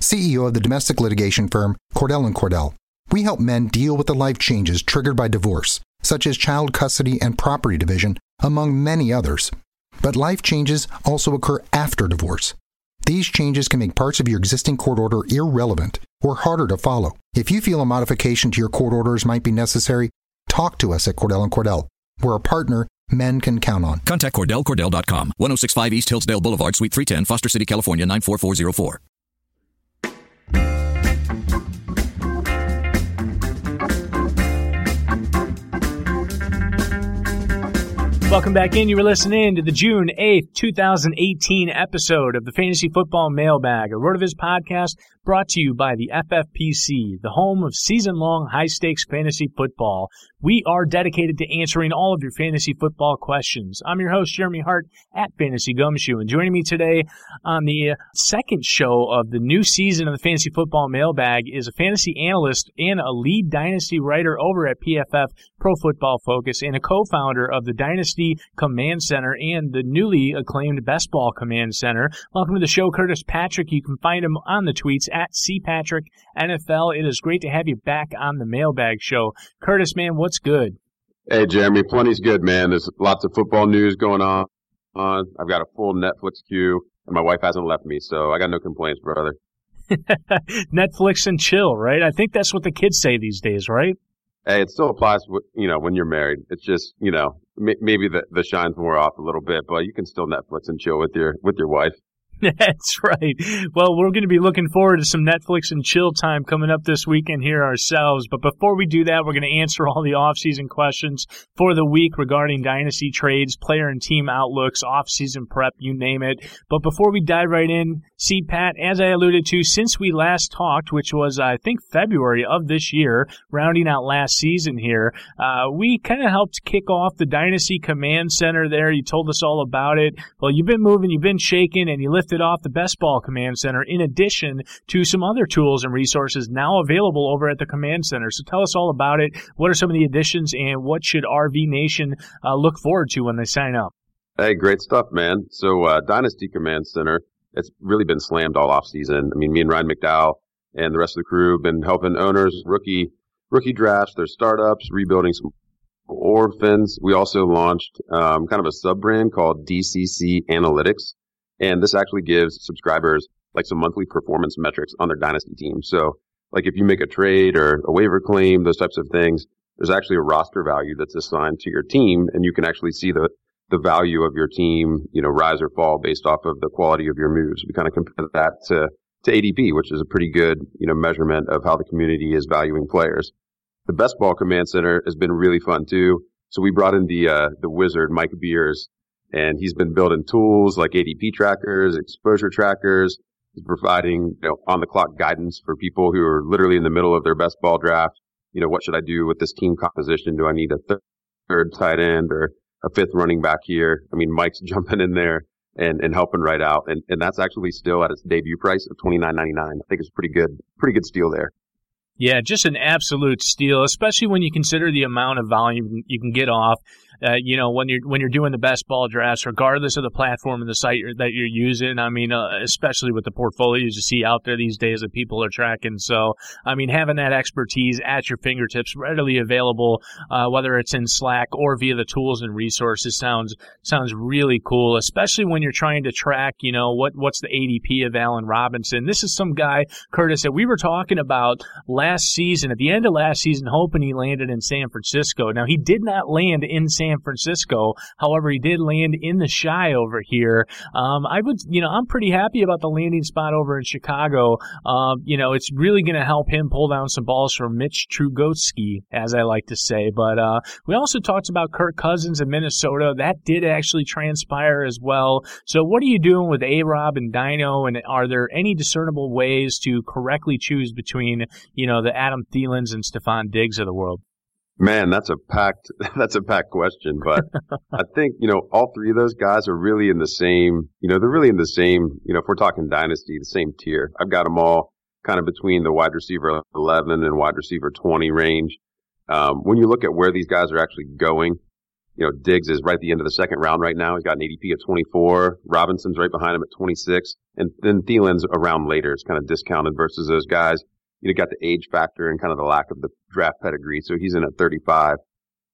CEO of the domestic litigation firm Cordell and Cordell. We help men deal with the life changes triggered by divorce, such as child custody and property division, among many others. But life changes also occur after divorce. These changes can make parts of your existing court order irrelevant or harder to follow. If you feel a modification to your court orders might be necessary, talk to us at Cordell and Cordell. We're a partner men can count on. Contact CordellCordell.com, 1065 East Hillsdale Boulevard, Suite 310, Foster City, California, 94404. Welcome back in. You were listening to the June 8th, 2018 episode of the Fantasy Football Mailbag, a RotoViz podcast brought to you by the FFPC, the home of season long high stakes fantasy football. We are dedicated to answering all of your fantasy football questions. I'm your host, Jeremy Hart at Fantasy Gumshoe, and joining me today on the uh, second show of the new season of the Fantasy Football Mailbag is a fantasy analyst and a lead dynasty writer over at PFF Pro Football Focus and a co-founder of the Dynasty Command Center and the newly acclaimed Best Ball Command Center. Welcome to the show, Curtis Patrick. You can find him on the tweets at CPatrickNFL. It is great to have you back on the Mailbag Show. Curtis, man, what's good? Hey, Jeremy, plenty's good, man. There's lots of football news going on. On I've got a full Netflix queue, and my wife hasn't left me, so I got no complaints, brother. Netflix and chill, right? I think that's what the kids say these days, right? Hey, it still applies, you know, when you're married. It's just, you know, maybe the the shine's more off a little bit, but you can still Netflix and chill with your with your wife. That's right. Well, we're going to be looking forward to some Netflix and chill time coming up this weekend here ourselves. But before we do that, we're going to answer all the off-season questions for the week regarding dynasty trades, player and team outlooks, off-season prep, you name it. But before we dive right in, see, Pat, as I alluded to, since we last talked, which was, I think, February of this year, rounding out last season here, uh, we kind of helped kick off the Dynasty Command Center there. You told us all about it. Well, you've been moving, you've been shaking, and you lifted off the Best Ball Command Center in addition to some other tools and resources now available over at the Command Center. So tell us all about it. What are some of the additions, and what should RV Nation uh, look forward to when they sign up? Hey, great stuff, man. So, uh, Dynasty Command Center it's really been slammed all off season. I mean, me and Ryan McDowell and the rest of the crew have been helping owners rookie rookie drafts, their startups, rebuilding some orphans. We also launched um, kind of a sub brand called DCC Analytics, and this actually gives subscribers like some monthly performance metrics on their dynasty team. So, like if you make a trade or a waiver claim, those types of things, there's actually a roster value that's assigned to your team, and you can actually see the the value of your team, you know, rise or fall based off of the quality of your moves. We kind of compare that to, to ADP, which is a pretty good, you know, measurement of how the community is valuing players. The best ball command center has been really fun too. So we brought in the uh, the wizard Mike Beers, and he's been building tools like ADP trackers, exposure trackers. He's providing you know, on the clock guidance for people who are literally in the middle of their best ball draft. You know, what should I do with this team composition? Do I need a third, third tight end or a fifth running back here? I mean, Mike's jumping in there and, and helping right out. And, and that's actually still at its debut price of twenty nine ninety nine. I think it's pretty good, pretty good steal there. Yeah, just an absolute steal, especially when you consider the amount of volume you can get off uh, you know, when you're when you're doing the best ball drafts, regardless of the platform and the site that you're using. I mean, uh, especially with the portfolios you see out there these days that people are tracking. So, I mean, having that expertise at your fingertips, readily available, uh, whether it's in Slack or via the tools and resources, sounds sounds really cool. Especially when you're trying to track, you know, what what's the ADP of Allen Robinson. This is some guy, Curtis, that we were talking about last season. At the end of last season, hoping he landed in San Francisco. Now he did not land in San San Francisco. However, he did land in the Chi over here. Um, I would, you know, I'm pretty happy about the landing spot over in Chicago. Um, you know, it's really going to help him pull down some balls for Mitch Trubisky, as I like to say. But uh, we also talked about Kirk Cousins in Minnesota. That did actually transpire as well. So, what are you doing with A Rob and Dino? And are there any discernible ways to correctly choose between, you know, the Adam Thielens and Stefon Diggs of the world? Man, that's a packed that's a packed question, but I think you know all three of those guys are really in the same. You know, they're really in the same. You know, if we're talking dynasty, the same tier. I've got them all kind of between the wide receiver 11 and wide receiver 20 range. Um, when you look at where these guys are actually going, you know, Diggs is right at the end of the second round right now. He's got an ADP at 24. Robinson's right behind him at 26, and then Thielen's around later. It's kind of discounted versus those guys you got the age factor and kind of the lack of the draft pedigree. So he's in at 35.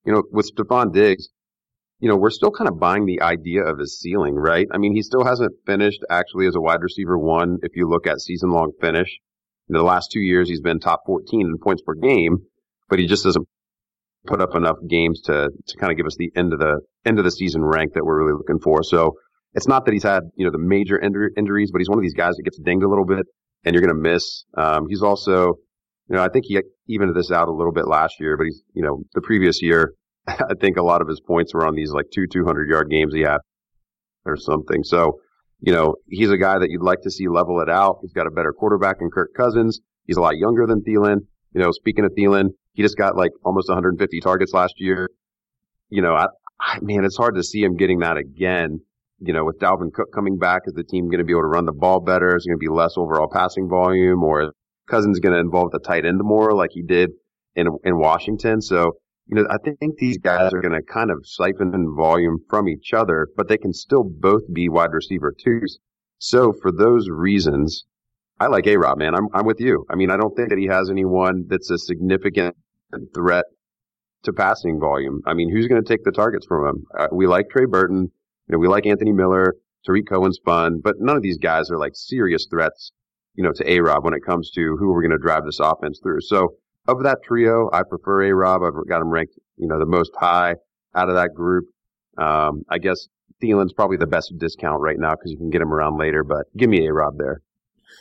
You know, with Stefon Diggs, you know, we're still kind of buying the idea of his ceiling, right? I mean, he still hasn't finished actually as a wide receiver one. If you look at season long finish, in the last two years, he's been top 14 in points per game, but he just doesn't put up enough games to, to kind of give us the end of the end of the season rank that we're really looking for. So it's not that he's had, you know, the major injuries, but he's one of these guys that gets dinged a little bit and you're going to miss. Um, he's also, you know, I think he evened this out a little bit last year, but he's, you know, the previous year, I think a lot of his points were on these like two 200 yard games he had or something. So, you know, he's a guy that you'd like to see level it out. He's got a better quarterback in Kirk Cousins. He's a lot younger than Thielen. You know, speaking of Thielen, he just got like almost 150 targets last year. You know, I, I man, it's hard to see him getting that again you know, with Dalvin Cook coming back, is the team going to be able to run the ball better? Is going to be less overall passing volume, or Cousins going to involve the tight end more like he did in in Washington? So, you know, I think these guys are going to kind of siphon volume from each other, but they can still both be wide receiver twos. So for those reasons, I like A Rob, man. I'm I'm with you. I mean, I don't think that he has anyone that's a significant threat to passing volume. I mean, who's going to take the targets from him? Uh, we like Trey Burton. You know, we like Anthony Miller, Tarik Cohen's fun, but none of these guys are like serious threats, you know, to A Rob when it comes to who we're going to drive this offense through. So of that trio, I prefer A Rob. I've got him ranked, you know, the most high out of that group. Um, I guess Thielen's probably the best discount right now because you can get him around later, but give me A Rob there.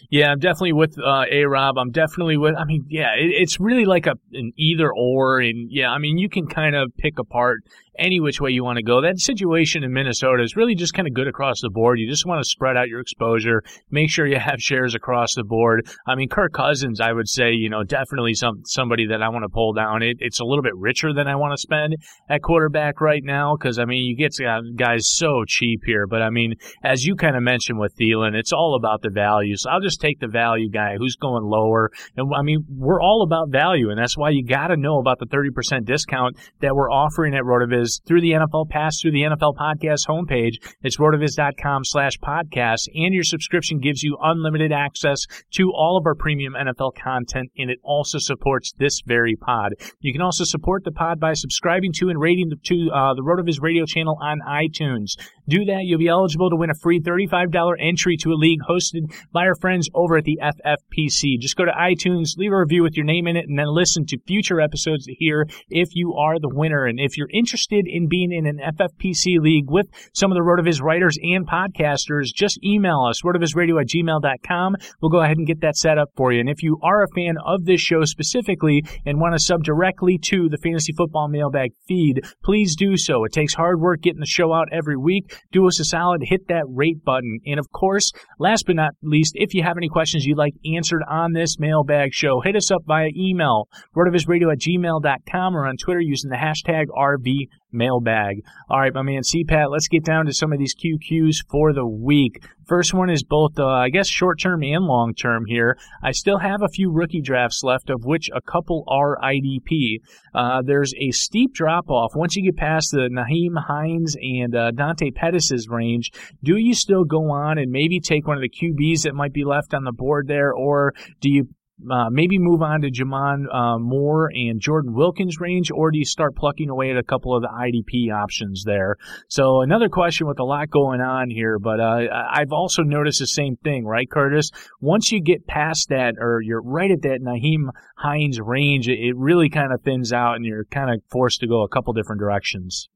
Yeah, I'm definitely with uh, A Rob. I'm definitely with. I mean, yeah, it, it's really like a an either or, and yeah, I mean, you can kind of pick apart any which way you want to go. That situation in Minnesota is really just kind of good across the board. You just want to spread out your exposure, make sure you have shares across the board. I mean, Kirk Cousins, I would say, you know, definitely some somebody that I want to pull down. It, it's a little bit richer than I want to spend at quarterback right now because I mean, you get uh, guys so cheap here. But I mean, as you kind of mentioned with Thielen, it's all about the value. So I'll just take the value guy who's going lower. And I mean, we're all about value, and that's why you got to know about the 30% discount that we're offering at Rotoviz is through the NFL Pass, through the NFL Podcast homepage. It's rotoviz.com slash podcast. And your subscription gives you unlimited access to all of our premium NFL content, and it also supports this very pod. You can also support the pod by subscribing to and rating the, to uh, the Rotoviz radio channel on iTunes. Do that, you'll be eligible to win a free $35 entry to a league hosted by our friends over at the FFPC. Just go to iTunes, leave a review with your name in it, and then listen to future episodes here if you are the winner. And if you're interested interested in being in an FFPC league with some of the RotoViz writers and podcasters, just email us, rotovizradio at gmail.com. We'll go ahead and get that set up for you. And if you are a fan of this show specifically and want to sub directly to the Fantasy Football Mailbag feed, please do so. It takes hard work getting the show out every week. Do us a solid, hit that rate button. And of course, last but not least, if you have any questions you'd like answered on this mailbag show, hit us up via email, rotovizradio at gmail.com or on Twitter using the hashtag RV mailbag. All right, my man CPAT, let's get down to some of these QQs for the week. First one is both, uh, I guess, short term and long term here. I still have a few rookie drafts left, of which a couple are IDP. Uh, there's a steep drop off once you get past the Nyheim Hines and uh, Dante Pettis' range. Do you still go on and maybe take one of the QBs that might be left on the board there, or do you uh, maybe move on to J'Mon uh, Moore and Jordan Wilkins range, or do you start plucking away at a couple of the IDP options there? So another question with a lot going on here, but uh, I've also noticed the same thing, right, Curtis? Once you get past that, or you're right at that Nyheim Hines range, it really kind of thins out, and you're kind of forced to go a couple different directions.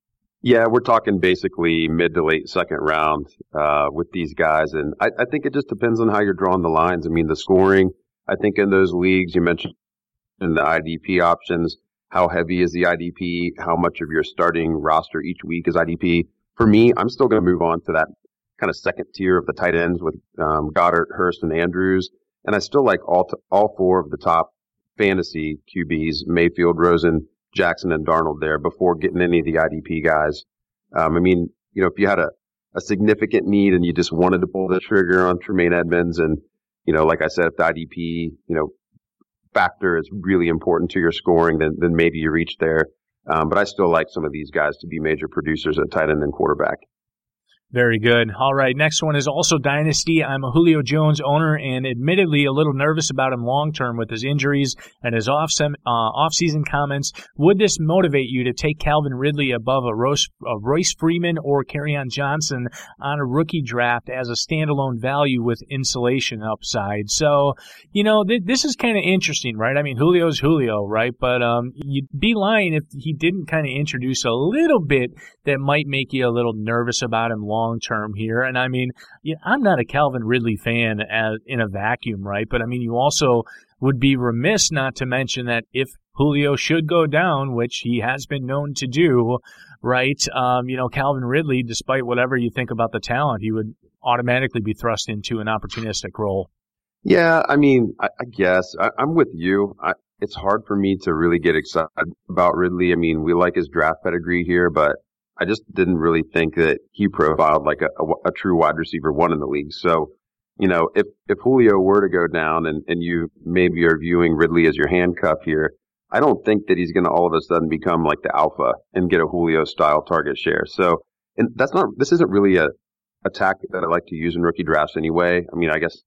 Yeah, we're talking basically mid to late second round uh, with these guys, and I, I think it just depends on how you're drawing the lines. I mean, the scoring I think in those leagues you mentioned in the IDP options, how heavy is the IDP? How much of your starting roster each week is IDP? For me, I'm still going to move on to that kind of second tier of the tight ends with um, Goedert, Hurst, and Andrews. And I still like all all four of the top fantasy QBs: Mayfield, Rosen, Jackson, and Darnold there before getting any of the IDP guys. Um, I mean, you know, if you had a, a significant need and you just wanted to pull the trigger on Tremaine Edmunds and you know, like I said, if the IDP, you know, factor is really important to your scoring, then, then maybe you reach there. Um, but I still like some of these guys to be major producers at tight end and quarterback. Very good. All right. Next one is also Dynasty. I'm a Julio Jones owner and admittedly a little nervous about him long term with his injuries and his off uh, off-season comments. Would this motivate you to take Calvin Ridley above a Royce, a Royce Freeman or on Johnson on a rookie draft as a standalone value with insulation upside? So, you know, th- this is kind of interesting, right? I mean, Julio's Julio, right? But um, you'd be lying if he didn't kind of introduce a little bit that might make you a little nervous about him long long term here. And I mean, I'm not a Calvin Ridley fan as, in a vacuum, right? But I mean, you also would be remiss not to mention that if Julio should go down, which he has been known to do, right? Um, you know, Calvin Ridley, despite whatever you think about the talent, he would automatically be thrust into an opportunistic role. Yeah, I mean, I, I guess I, am with you. I, it's hard for me to really get excited about Ridley. I mean, we like his draft pedigree here, but I just didn't really think that he profiled like a, a, a, true wide receiver one in the league. So, you know, if, if Julio were to go down and, and you maybe are viewing Ridley as your handcuff here, I don't think that he's going to all of a sudden become like the alpha and get a Julio style target share. So, and that's not, this isn't really a, a tactic that I like to use in rookie drafts anyway. I mean, I guess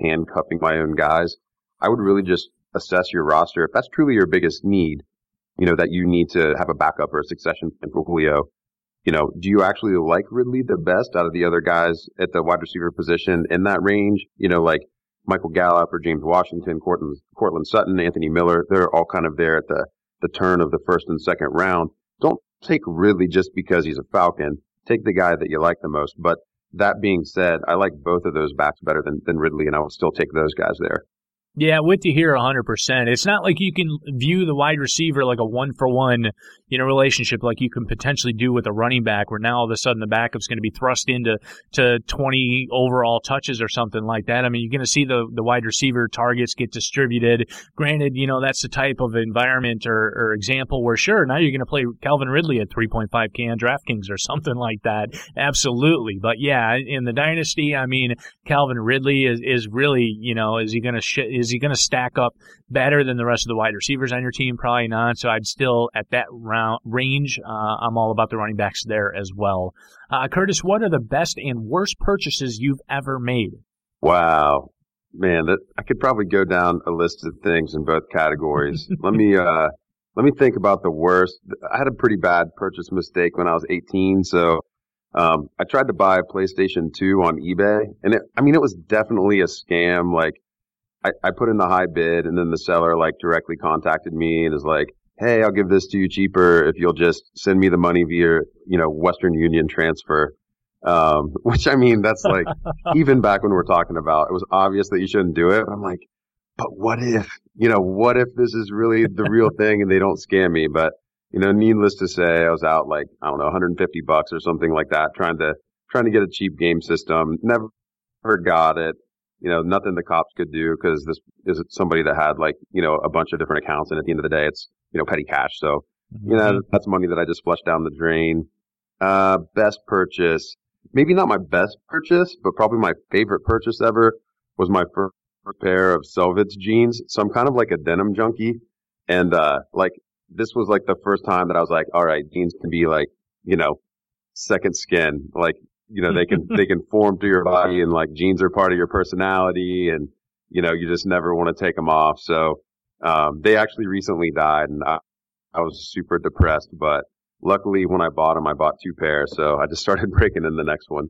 handcuffing my own guys. I would really just assess your roster. If that's truly your biggest need, you know, that you need to have a backup or a succession plan for Julio, you know, do you actually like Ridley the best out of the other guys at the wide receiver position in that range? You know, like Michael Gallup or James Washington, Courtland, Courtland Sutton, Anthony Miller, they're all kind of there at the, the turn of the first and second round. Don't take Ridley just because he's a Falcon. Take the guy that you like the most. But that being said, I like both of those backs better than, than Ridley, and I will still take those guys there. Yeah, with you here 100%. It's not like you can view the wide receiver like a one for one, you know, relationship like you can potentially do with a running back where now all of a sudden the backup's going to be thrust into to 20 overall touches or something like that. I mean, you're going to see the, the wide receiver targets get distributed. Granted, you know, that's the type of environment or, or example where sure, now you're going to play Calvin Ridley at 3.5k on DraftKings or something like that. Absolutely. But yeah, in the dynasty, I mean, Calvin Ridley is, is really, you know, is he going to sh- is he going to stack up better than the rest of the wide receivers on your team? Probably not. So I'd still at that round range. Uh, I'm all about the running backs there as well. Uh, Curtis, what are the best and worst purchases you've ever made? Wow, man, that I could probably go down a list of things in both categories. let me uh, let me think about the worst. I had a pretty bad purchase mistake when I was 18, so. Um, I tried to buy a PlayStation 2 on eBay and it, I mean, it was definitely a scam. Like I, I put in the high bid and then the seller like directly contacted me and is like, hey, I'll give this to you cheaper if you'll just send me the money via, you know, Western Union transfer. Um, which I mean, that's like, even back when we are talking about, it was obvious that you shouldn't do it. But I'm like, but what if, you know, what if this is really the real thing and they don't scam me? But, you know, needless to say, I was out like, I don't know, 150 bucks or something like that, trying to, trying to get a cheap game system. Never got it. You know, nothing the cops could do because this is somebody that had like, you know, a bunch of different accounts. And at the end of the day, it's, you know, petty cash. So, you know, mm-hmm. that's money that I just flushed down the drain. Uh, best purchase, maybe not my best purchase, but probably my favorite purchase ever was my first pair of Selvage jeans. So I'm kind of like a denim junkie. And, uh, like this was like the first time that I was like, all right, jeans can be like, you know, second skin. Like, you know, they can, they can form to your body and like jeans are part of your personality and, you know, you just never want to take them off. So, um, they actually recently died and I, I was super depressed, but luckily when I bought them, I bought two pairs. So I just started breaking in the next one.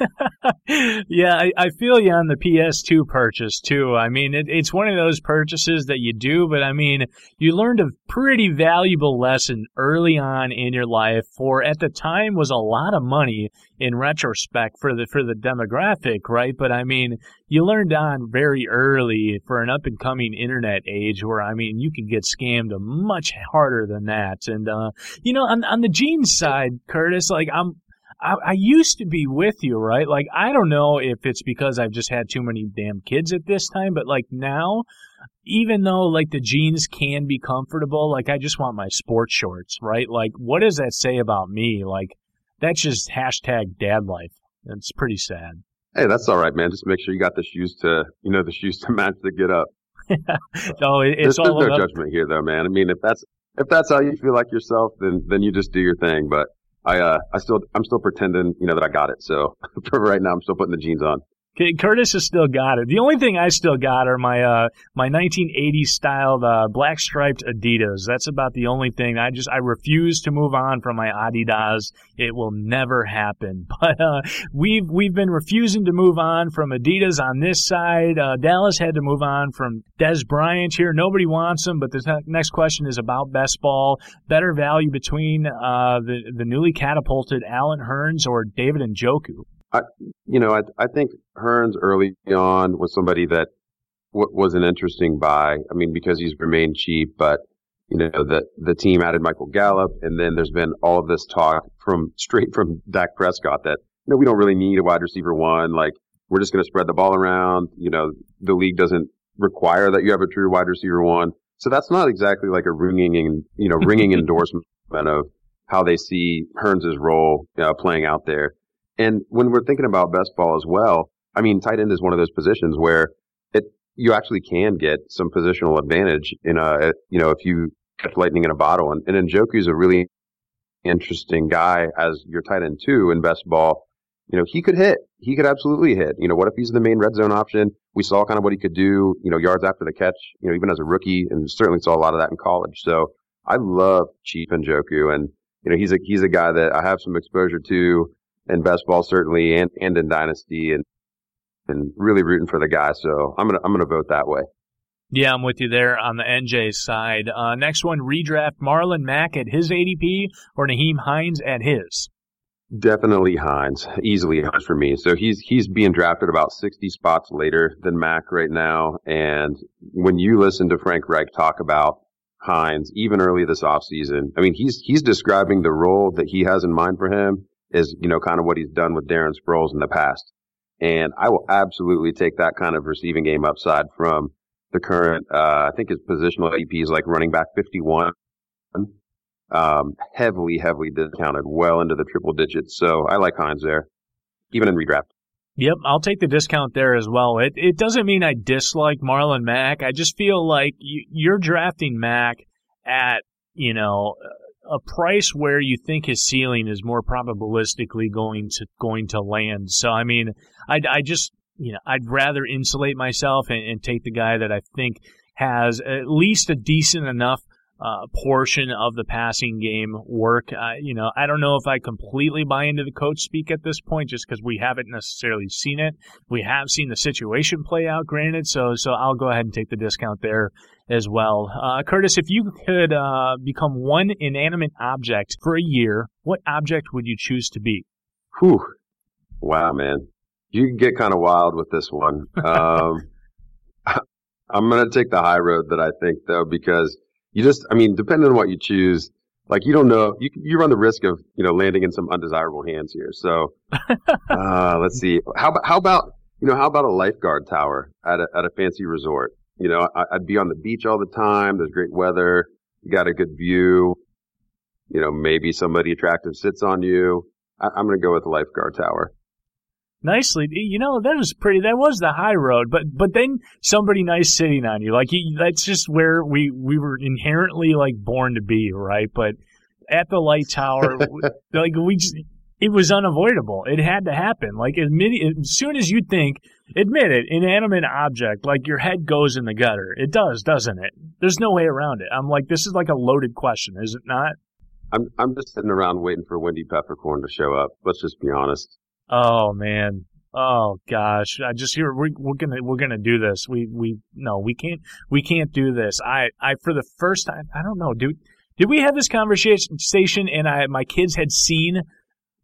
yeah, I, I, feel you on the PS2 purchase too. I mean, it, it's one of those purchases that you do, but I mean, you learned a pretty valuable lesson early on in your life. For at the time was a lot of money in retrospect for the for the demographic, right? But I mean, you learned on very early for an up and coming internet age, where I mean, you can get scammed much harder than that. And uh, you know, on on the jeans side, Curtis, like I'm I, I used to be with you, right? Like, I don't know if it's because I've just had too many damn kids at this time, but like now, even though like the jeans can be comfortable, like I just want my sports shorts, right? Like, what does that say about me? Like, that's just hashtag dad life. It's pretty sad. Hey, that's all right, man. Just make sure you got the shoes to, you know, the shoes to match the get up. no, it, it's there's, all there's no judgment here, though, man. I mean, if that's if that's how you feel like yourself, then then you just do your thing. But I uh I still I'm still pretending you know that I got it. So for right now, I'm still putting the jeans on. Curtis has still got it. The only thing I still got are my uh my 1980s styled uh, black striped Adidas. That's about the only thing. I just I refuse to move on from my Adidas. It will never happen. But uh, we've we've been refusing to move on from Adidas on this side. Uh, Dallas had to move on from Dez Bryant here. Nobody wants him. But the next question is about best ball. Better value between uh, the the newly catapulted Allen Hurns or David and Njoku. I, you know, I, I think Hurns early on was somebody that w- was an interesting buy. I mean, because he's remained cheap, but you know, the, the team added Michael Gallup and then there's been all of this talk from straight from Dak Prescott that, you know, we don't really need a wide receiver one. Like we're just going to spread the ball around. You know, the league doesn't require that you have a true wide receiver one. So that's not exactly like a ringing, you know, ringing endorsement of how they see Hurns' role uh, playing out there. And when we're thinking about best ball as well, I mean, tight end is one of those positions where it you actually can get some positional advantage in a you know if you catch lightning in a bottle. And, and is a really interesting guy as your tight end too in best ball. You know, he could hit. He could absolutely hit. You know, what if he's the main red zone option? We saw kind of what he could do, you know, yards after the catch, you know, even as a rookie, and certainly saw a lot of that in college. So I love Chief Njoku, and you know, he's a he's a guy that I have some exposure to in best ball certainly and, and in dynasty and and really rooting for the guy. So I'm gonna I'm gonna vote that way. Yeah, I'm with you there on the NJ side. Uh, next one, redraft Marlon Mack at his ADP or Nyheim Hines at his. Definitely Hines, easily Hines for me. So he's he's being drafted about 60 spots later than Mack right now. And when you listen to Frank Reich talk about Hines, even early this offseason, I mean he's he's describing the role that he has in mind for him is, you know, kind of what he's done with Darren Sproles in the past. And I will absolutely take that kind of receiving game upside from the current, uh, I think his positional ADP is like running back 51. Um, heavily, heavily discounted, well into the triple digits. So I like Hines there, even in redraft. Yep, I'll take the discount there as well. It it doesn't mean I dislike Marlon Mack. I just feel like you, you're drafting Mack at you know a price where you think his ceiling is more probabilistically going to going to land. So I mean, I I just you know I'd rather insulate myself and, and take the guy that I think has at least a decent enough uh, portion of the passing game work. Uh, you know, I don't know if I completely buy into the coach speak at this point, just because we haven't necessarily seen it. We have seen the situation play out, granted. So, so I'll go ahead and take the discount there as well. Uh, Curtis, if you could uh, become one inanimate object for a year, what object would you choose to be? Whew. Wow, man. You can get kind of wild with this one. Um, I'm going to take the high road that I think, though, because you just, I mean, depending on what you choose, like you don't know, you you run the risk of you know landing in some undesirable hands here. So, uh, let's see, how about how about you know how about a lifeguard tower at a at a fancy resort? You know, I, I'd be on the beach all the time. There's great weather. You got a good view. You know, maybe somebody attractive sits on you. I, I'm going to go with the lifeguard tower nicely. You know, that was pretty. That was the high road, but but then somebody nice sitting on you, like that's just where we we were inherently like born to be, right? But at the light tower, like we just. It was unavoidable. It had to happen. Like admit, as soon as you think, admit it, inanimate object, like your head goes in the gutter. It does, doesn't it? There's no way around it. I'm like, this is like a loaded question, is it not? I'm I'm just sitting around waiting for Wendy Peppercorn to show up. Let's just be honest. Oh man. Oh gosh. I just hear we're, we're gonna we're gonna do this. We we no we can't we can't do this. I I for the first time I don't know dude. Did we have this conversation station and I my kids had seen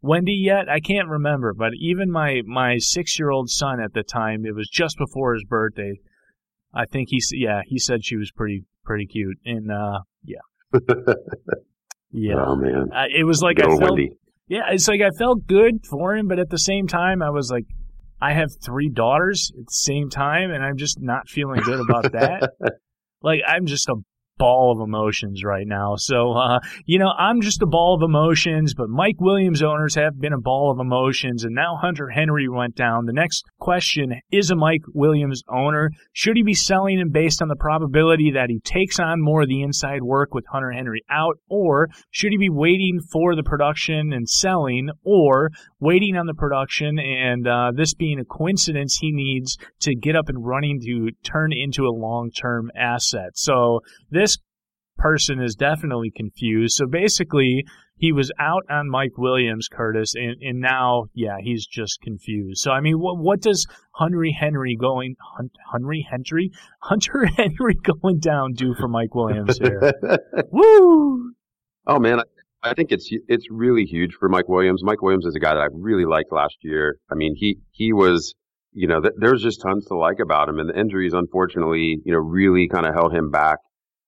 Wendy yet? I can't remember, but even my my six year old son at the time, it was just before his birthday. I think he yeah he said she was pretty pretty cute and uh yeah yeah oh man I, it was like Good I felt Wendy yeah, it's like I felt good for him, but at the same time, I was like, I have three daughters at the same time, and I'm just not feeling good about that. like, I'm just a ball of emotions right now. So, uh, you know, I'm just a ball of emotions, but Mike Williams owners have been a ball of emotions, and now Hunter Henry went down. The next question is a Mike Williams owner. Should he be selling him based on the probability that he takes on more of the inside work with Hunter Henry out, or should he be waiting for the production and selling, or waiting on the production and uh, this being a coincidence he needs to get up and running to turn into a long term asset? So, this person is definitely confused. So basically, he was out on Mike Williams, Curtis, and, and now, yeah, he's just confused. So I mean, what what does Henry Henry going Henry Henry Hunter Henry going down do for Mike Williams here? Woo! Oh man, I, I think it's it's really huge for Mike Williams. Mike Williams is a guy that I really liked last year. I mean, he he was. You know, th- there's just tons to like about him, and the injuries, unfortunately, you know, really kind of held him back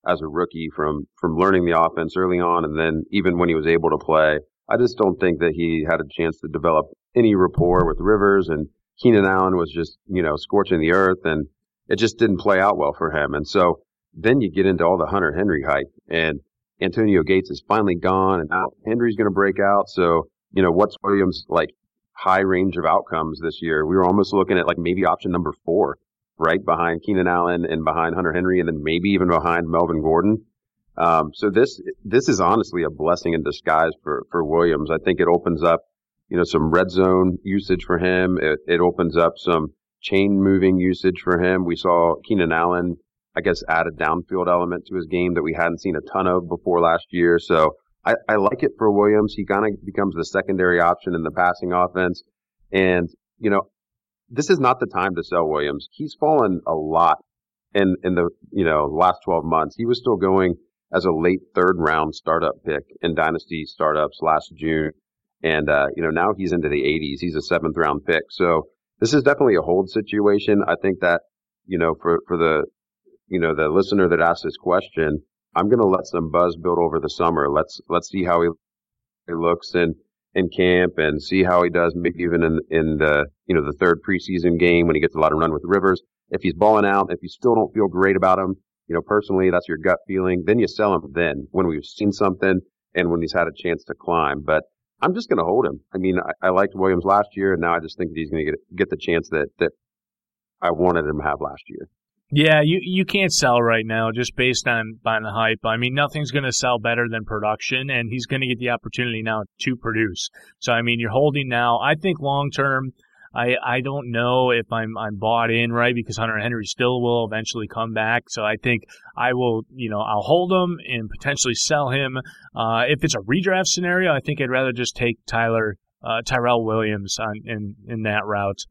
as a rookie from from learning the offense early on, and then even when he was able to play, I just don't think that he had a chance to develop any rapport with Rivers. And Keenan Allen was just you know scorching the earth, and it just didn't play out well for him. And so then you get into all the Hunter Henry hype, and Antonio Gates is finally gone, and now Henry's going to break out. So you know what's Williams like high range of outcomes this year? We were almost looking at like maybe option number four right behind Keenan Allen and behind Hunter Henry, and then maybe even behind Melvin Gordon. Um, so this this is honestly a blessing in disguise for for Williams. I think it opens up, you know, some red zone usage for him. It, it opens up some chain moving usage for him. We saw Keenan Allen, I guess, add a downfield element to his game that we hadn't seen a ton of before last year. So I, I like it for Williams. He kind of becomes the secondary option in the passing offense. And, you know, this is not the time to sell Williams. He's fallen a lot in in the you know last 12 months. He was still going as a late third round startup pick in dynasty startups last June, and uh, you know now he's into the 80s. He's a seventh round pick. So this is definitely a hold situation. I think that you know for for the you know the listener that asked this question, I'm going to let some buzz build over the summer. Let's let's see how he, he looks and in camp and see how he does, maybe even in in the you know the third preseason game when he gets a lot of run with Rivers. If he's balling out, if you still don't feel great about him, you know personally that's your gut feeling. Then you sell him. Then when we've seen something and when he's had a chance to climb. But I'm just going to hold him. I mean, I, I liked Williams last year, and now I just think that he's going to get get the chance that that I wanted him to have last year. Yeah, you you can't sell right now just based on on the hype. I mean, nothing's going to sell better than production, and he's going to get the opportunity now to produce. So, I mean, you're holding now. I think long term, I I don't know if I'm I'm bought in right because Hunter Henry still will eventually come back. So I think I will you know I'll hold him and potentially sell him. Uh, if it's a redraft scenario, I think I'd rather just take Tyler uh, Tyrell Williams on in in that route.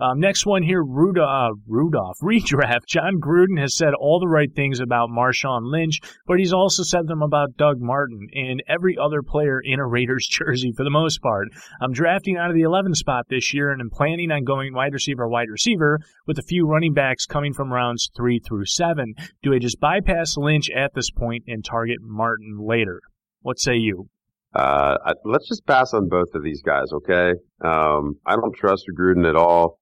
Um, next one here, Rudolph, uh, Rudolph, redraft. Jon Gruden has said all the right things about Marshawn Lynch, but he's also said them about Doug Martin and every other player in a Raiders jersey for the most part. I'm drafting out of the 11 spot this year and I'm planning on going wide receiver, wide receiver with a few running backs coming from rounds three through seven. Do I just bypass Lynch at this point and target Martin later? What say you? Uh, let's just pass on both of these guys, okay? Um, I don't trust Gruden at all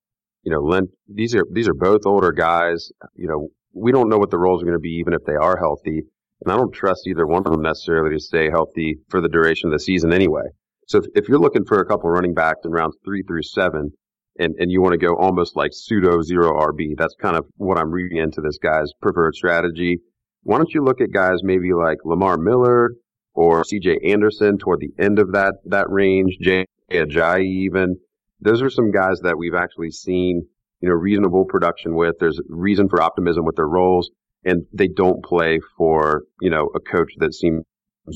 you know, Lent, these are these are both older guys. You know, we don't know what the roles are going to be, even if they are healthy. And I don't trust either one of them necessarily to stay healthy for the duration of the season anyway. So if, if you're looking for a couple running backs in rounds three through seven, and, and you want to go almost like pseudo zero RB, that's kind of what I'm reading into this guy's preferred strategy. Why don't you look at guys maybe like Lamar Miller or CJ Anderson toward the end of that, that range, Jay Ajayi even, those are some guys that we've actually seen, you know, reasonable production with. There's reason for optimism with their roles, and they don't play for, you know, a coach that seems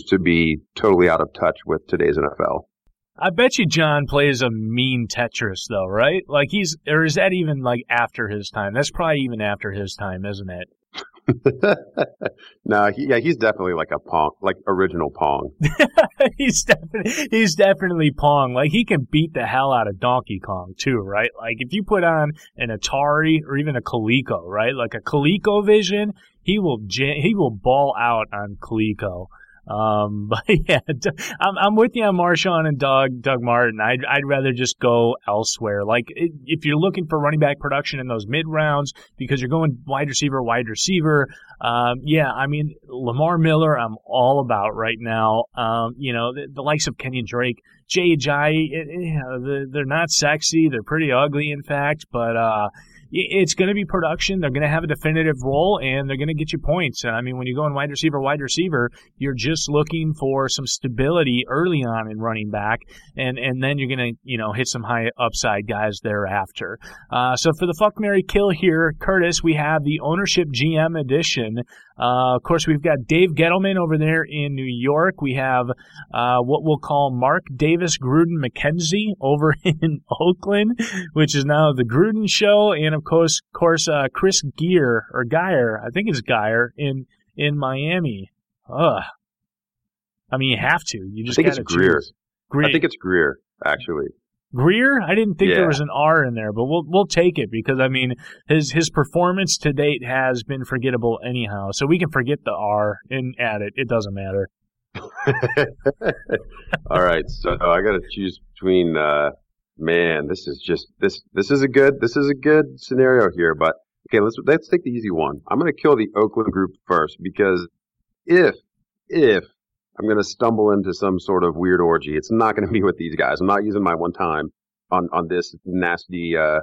to be totally out of touch with today's NFL. I bet you Jon plays a mean Tetris though, right? Like he's, or is that even like after his time? That's probably even after his time, isn't it? no, he, yeah, he's definitely like a Pong, like original Pong. he's definitely he's definitely Pong. Like he can beat the hell out of Donkey Kong too, right? Like if you put on an Atari or even a Coleco, right? Like a Coleco Vision, he will he will ball out on Coleco. Um, but yeah, I'm, I'm with you on Marshawn and Doug, Doug Martin. I'd, I'd rather just go elsewhere. Like if you're looking for running back production in those mid rounds because you're going wide receiver, wide receiver. Um, yeah, I mean, Lamar Miller, I'm all about right now. Um, you know, the, the likes of Kenyan Drake, Jay Ajayi, they're not sexy. They're pretty ugly, in fact, but, uh, it's going to be production. They're going to have a definitive role, and they're going to get you points. I mean, when you go in wide receiver, wide receiver, you're just looking for some stability early on in running back, and and then you're going to you know hit some high upside guys thereafter. Uh, so for the fuck Mary kill here, Curtis, we have the ownership GM edition. Uh, of course, we've got Dave Gettleman over there in New York. We have uh, what we'll call Mark Davis Gruden McKenzie over in Oakland, which is now the Gruden Show, and of course, course, uh, Chris Gear or Geyer, I think it's Geyer in in Miami. Ugh. I mean, you have to. You just I think it's Greer. Greer. I think it's Greer, actually. Greer? I didn't think yeah. there was an R in there, but we'll we'll take it because I mean his his performance to date has been forgettable anyhow. So we can forget the R and add it. It doesn't matter. All right, so I got to choose between. Uh, man, this is just this this is a good this is a good scenario here. But okay, let's let's take the easy one. I'm going to kill the Oakland group first because if if I'm going to stumble into some sort of weird orgy. It's not going to be with these guys. I'm not using my one time on, on this nasty, uh,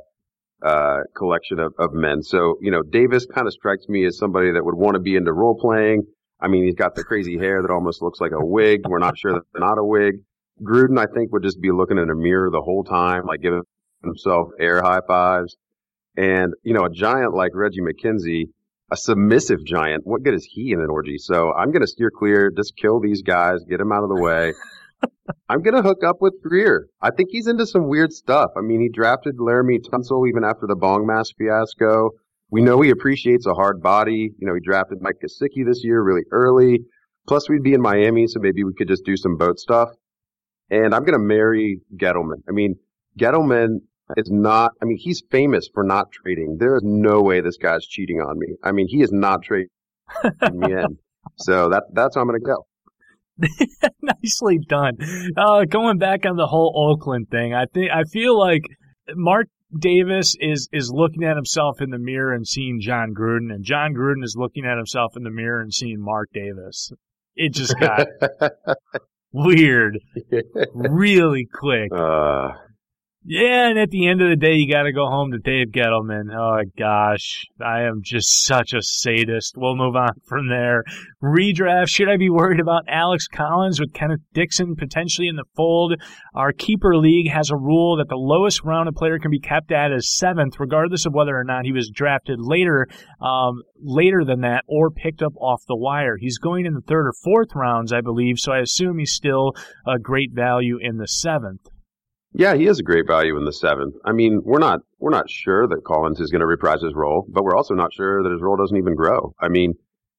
uh, collection of, of men. So, you know, Davis kind of strikes me as somebody that would want to be into role playing. I mean, he's got the crazy hair that almost looks like a wig. We're not sure that they're not a wig. Gruden, I think, would just be looking in a mirror the whole time, like giving himself air high fives. And, you know, a giant like Reggie McKenzie, a submissive giant. What good is he in an orgy? So I'm going to steer clear, just kill these guys, get them out of the way. I'm going to hook up with Greer. I think he's into some weird stuff. I mean, he drafted Laremy Tunsil even after the Bong Mass fiasco. We know he appreciates a hard body. You know, he drafted Mike Gesicki this year really early. Plus, we'd be in Miami, so maybe we could just do some boat stuff. And I'm going to marry Gettleman. I mean, Gettleman it's not, I mean, he's famous for not trading. There is no way this guy's cheating on me. I mean, he is not trading me in. So that, that's how I'm going to go. Nicely done. Uh, going back on the whole Oakland thing, I think, I feel like Mark Davis is, is looking at himself in the mirror and seeing Jon Gruden, and Jon Gruden is looking at himself in the mirror and seeing Mark Davis. It just got weird really quick. Uh, Yeah, and at the end of the day, you got to go home to Dave Gettleman. Oh gosh, I am just such a sadist. We'll move on from there. Redraft. Should I be worried about Alex Collins with Kenneth Dixon potentially in the fold? Our keeper league has a rule that the lowest round a player can be kept at is seventh, regardless of whether or not he was drafted later, um, later than that, or picked up off the wire. He's going in the third or fourth rounds, I believe. So I assume he's still a great value in the seventh. Yeah, he is a great value in the seventh. I mean, we're not we're not sure that Collins is going to reprise his role, but we're also not sure that his role doesn't even grow. I mean,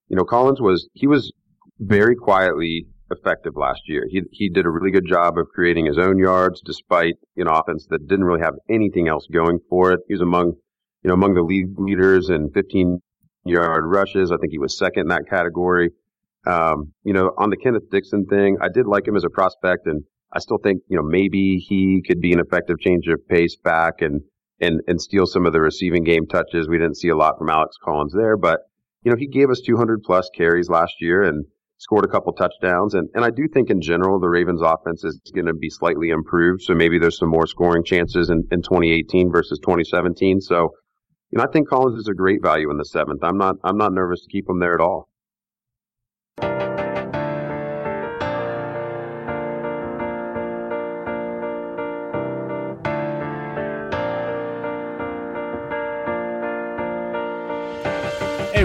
you know, Collins was he was very quietly effective last year. He he did a really good job of creating his own yards despite an offense that didn't really have anything else going for it. He was among you know among the league leaders in 15 yard rushes. I think he was second in that category. Um, you know, on the Kenneth Dixon thing, I did like him as a prospect and I still think, you know, maybe he could be an effective change of pace back and, and, and steal some of the receiving game touches. We didn't see a lot from Alex Collins there, but, you know, he gave us 200 plus carries last year and scored a couple touchdowns. And, and I do think in general, the Ravens offense is going to be slightly improved. So maybe there's some more scoring chances in, in 2018 versus 2017. So, you know, I think Collins is a great value in the seventh. I'm not, I'm not nervous to keep him there at all.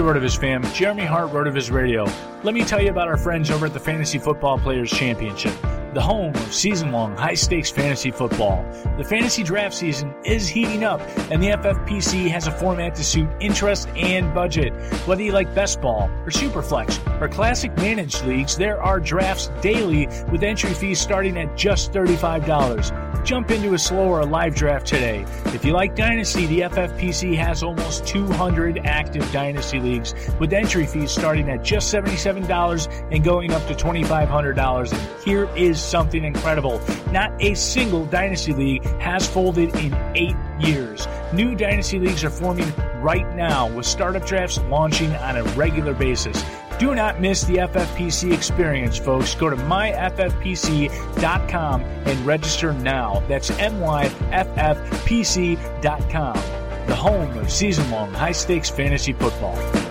Rotoviz fam, Jeremy Hart, Rotoviz Radio. Let me tell you about our friends over at the Fantasy Football Players Championship, the home of season long high stakes fantasy football. The fantasy draft season is heating up, and the FFPC has a format to suit interest and budget. Whether you like best ball or superflex or classic managed leagues, there are drafts daily with entry fees starting at just $35. Jump into a slow or a live draft today. If you like Dynasty, the FFPC has almost 200 active Dynasty leagues with entry fees starting at just $77 and going up to $2,500. And here is something incredible. Not a single Dynasty league has folded in eight years. New Dynasty leagues are forming right now with startup drafts launching on a regular basis. Do not miss the FFPC experience, folks. Go to myffpc.com and register now. That's myffpc.com, the home of season long high stakes fantasy football.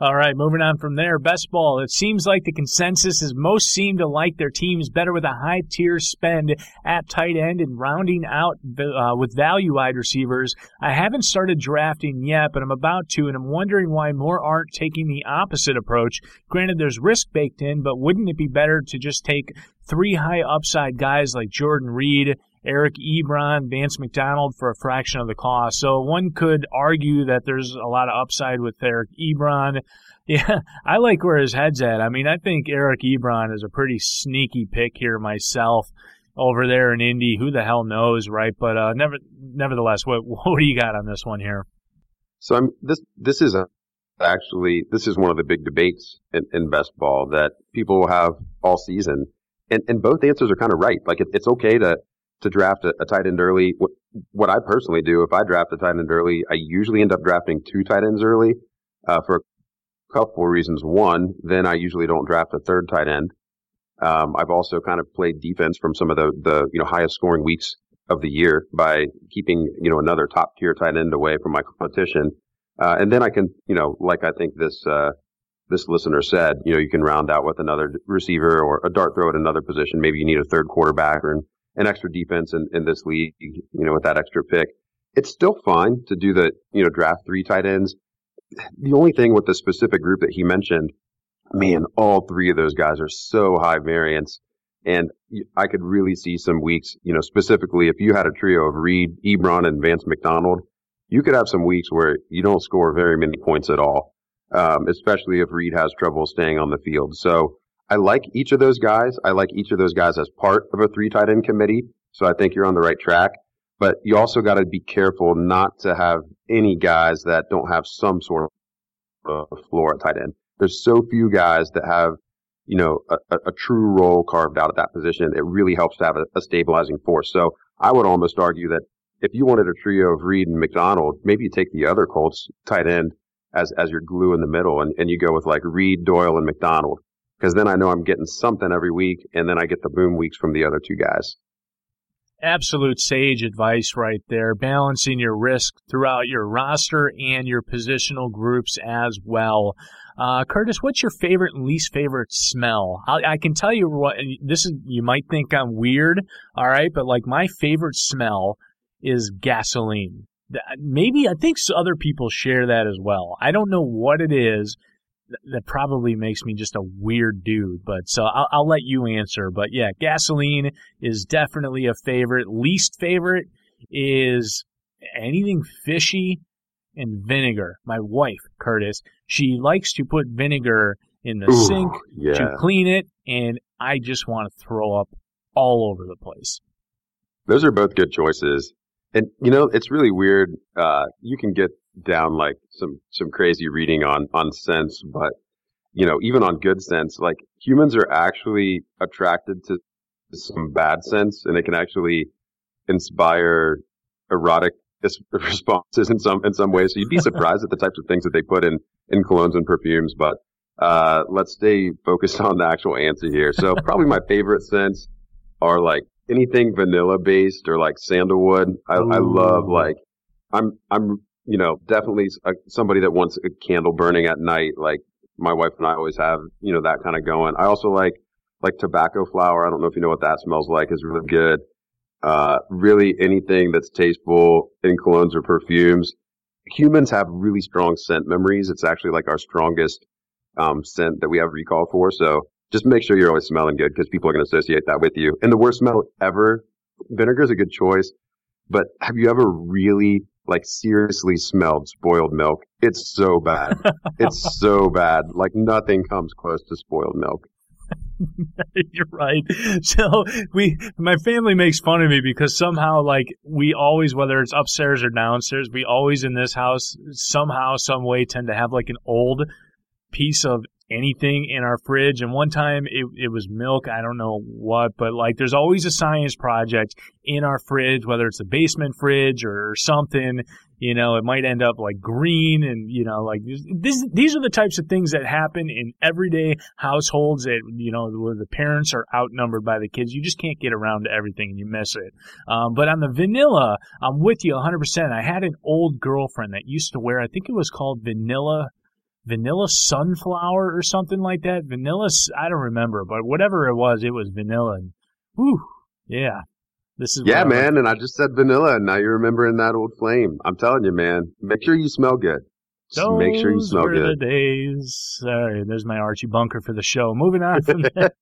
All right, moving on from there. Best ball. It seems like the consensus is most seem to like their teams better with a high tier spend at tight end and rounding out uh, with value wide receivers. I haven't started drafting yet, but I'm about to, and I'm wondering why more aren't taking the opposite approach. Granted, there's risk baked in, but wouldn't it be better to just take three high upside guys like Jordan Reed Eric Ebron, Vance McDonald for a fraction of the cost. So one could argue that there's a lot of upside with Eric Ebron. Yeah, I like where his head's at. I mean, I think Eric Ebron is a pretty sneaky pick here myself over there in Indy. Who the hell knows, right? But uh, never, nevertheless, what what do you got on this one here? So I'm, this this is a, actually this is one of the big debates in, in best ball that people will have all season, and and both answers are kind of right. Like it, it's okay to to draft a, a tight end early. What, what, I personally do, if I draft a tight end early, I usually end up drafting two tight ends early uh, for a couple of reasons. One, then I usually don't draft a third tight end. Um, I've also kind of played defense from some of the, the you know highest scoring weeks of the year by keeping you know another top tier tight end away from my competition, uh, and then I can you know like I think this uh, this listener said, you know you can round out with another receiver or a dart throw at another position. Maybe you need a third quarterback or extra defense in, in this league, you know, with that extra pick. It's still fine to do the, you know, draft three tight ends. The only thing with the specific group that he mentioned, man, all three of those guys are so high variance. And I could really see some weeks, you know, specifically if you had a trio of Reed, Ebron, and Vance McDonald, you could have some weeks where you don't score very many points at all, um, especially if Reed has trouble staying on the field. So I like each of those guys. I like each of those guys as part of a three tight end committee. So I think you're on the right track. But you also got to be careful not to have any guys that don't have some sort of floor at tight end. There's so few guys that have, you know, a, a true role carved out at that position. It really helps to have a, a stabilizing force. So I would almost argue that if you wanted a trio of Reed and McDonald, maybe you take the other Colts tight end as as your glue in the middle, and, and you go with like Reed, Doyle, and McDonald, because then I know I'm getting something every week, and then I get the boom weeks from the other two guys. Absolute sage advice right there, balancing your risk throughout your roster and your positional groups as well. Uh, Curtis, what's your favorite and least favorite smell? I, I, can tell you what this is. You might think I'm weird, all right, but like my favorite smell is gasoline. Maybe I think other people share that as well. I don't know what it is that probably makes me just a weird dude. But so I'll, I'll, let you answer. But yeah, gasoline is definitely a favorite. Least favorite is anything fishy and vinegar. My wife, Curtis, she likes to put vinegar in the Ooh, sink yeah. to clean it, and I just want to throw up all over the place. Those are both good choices. And you know, it's really weird. Uh, you can get down like some some crazy reading on on sense, but you know, even on good sense, like humans are actually attracted to some bad sense, and it can actually inspire erotic responses in some in some ways. So you'd be surprised at the types of things that they put in in colognes and perfumes. But uh, let's stay focused on the actual answer here. So probably my favorite scents are like anything vanilla based or like sandalwood. I, I love like I'm I'm you know definitely a, somebody that wants a candle burning at night. Like my wife and I always have you know that kind of going. I also like like tobacco flower. I don't know if you know what that smells like. is really good. Uh, really anything that's tasteful in colognes or perfumes. Humans have really strong scent memories. It's actually like our strongest um, scent that we have recall for. So just make sure you're always smelling good because people are going to associate that with you. And the worst smell ever, vinegar is a good choice. But have you ever really like seriously smelled spoiled milk? It's so bad. it's so bad. Like nothing comes close to spoiled milk. You're right. So we, my family makes fun of me because somehow, like, we always, whether it's upstairs or downstairs, we always in this house somehow, some way, tend to have like an old piece of anything in our fridge. And one time it, it was milk. I don't know what, but like there's always a science project in our fridge, whether it's a basement fridge or something, you know, it might end up like green and, you know, like this, these are the types of things that happen in everyday households that, you know, where the parents are outnumbered by the kids. You just can't get around to everything and you miss it. Um, but on the vanilla, I'm with you 100%. I had an old girlfriend that used to wear, I think it was called vanilla vanilla sunflower or something like that. Vanilla, I don't remember, but whatever it was, it was vanilla. And, whew, yeah. This is yeah, man. And I just said vanilla, and now you're remembering that old flame. I'm telling you, man. Make sure you smell good. Those make sure you smell were good. the days. Sorry, there's my Archie Bunker for the show. Moving on from that.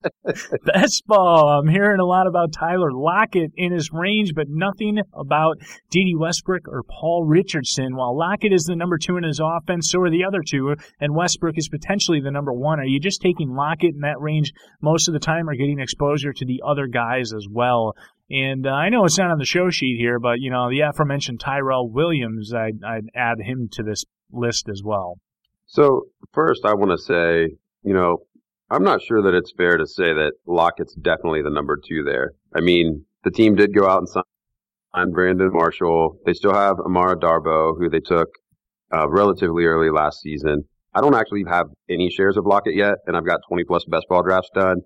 Best ball. I'm hearing a lot about Tyler Lockett in his range, but nothing about Dede Westbrook or Paul Richardson. While Lockett is the number two in his offense, so are the other two, and Westbrook is potentially the number one. Are you just taking Lockett in that range most of the time or getting exposure to the other guys as well? And uh, I know it's not on the show sheet here, but you know the aforementioned Tyrell Williams, I'd, I'd add him to this list as well. So first, I want to say, you know, I'm not sure that it's fair to say that Lockett's definitely the number two there. I mean, the team did go out and sign Brandon Marshall. They still have Amara Darboh, who they took uh, relatively early last season. I don't actually have any shares of Lockett yet, and I've got 20 plus best ball drafts done.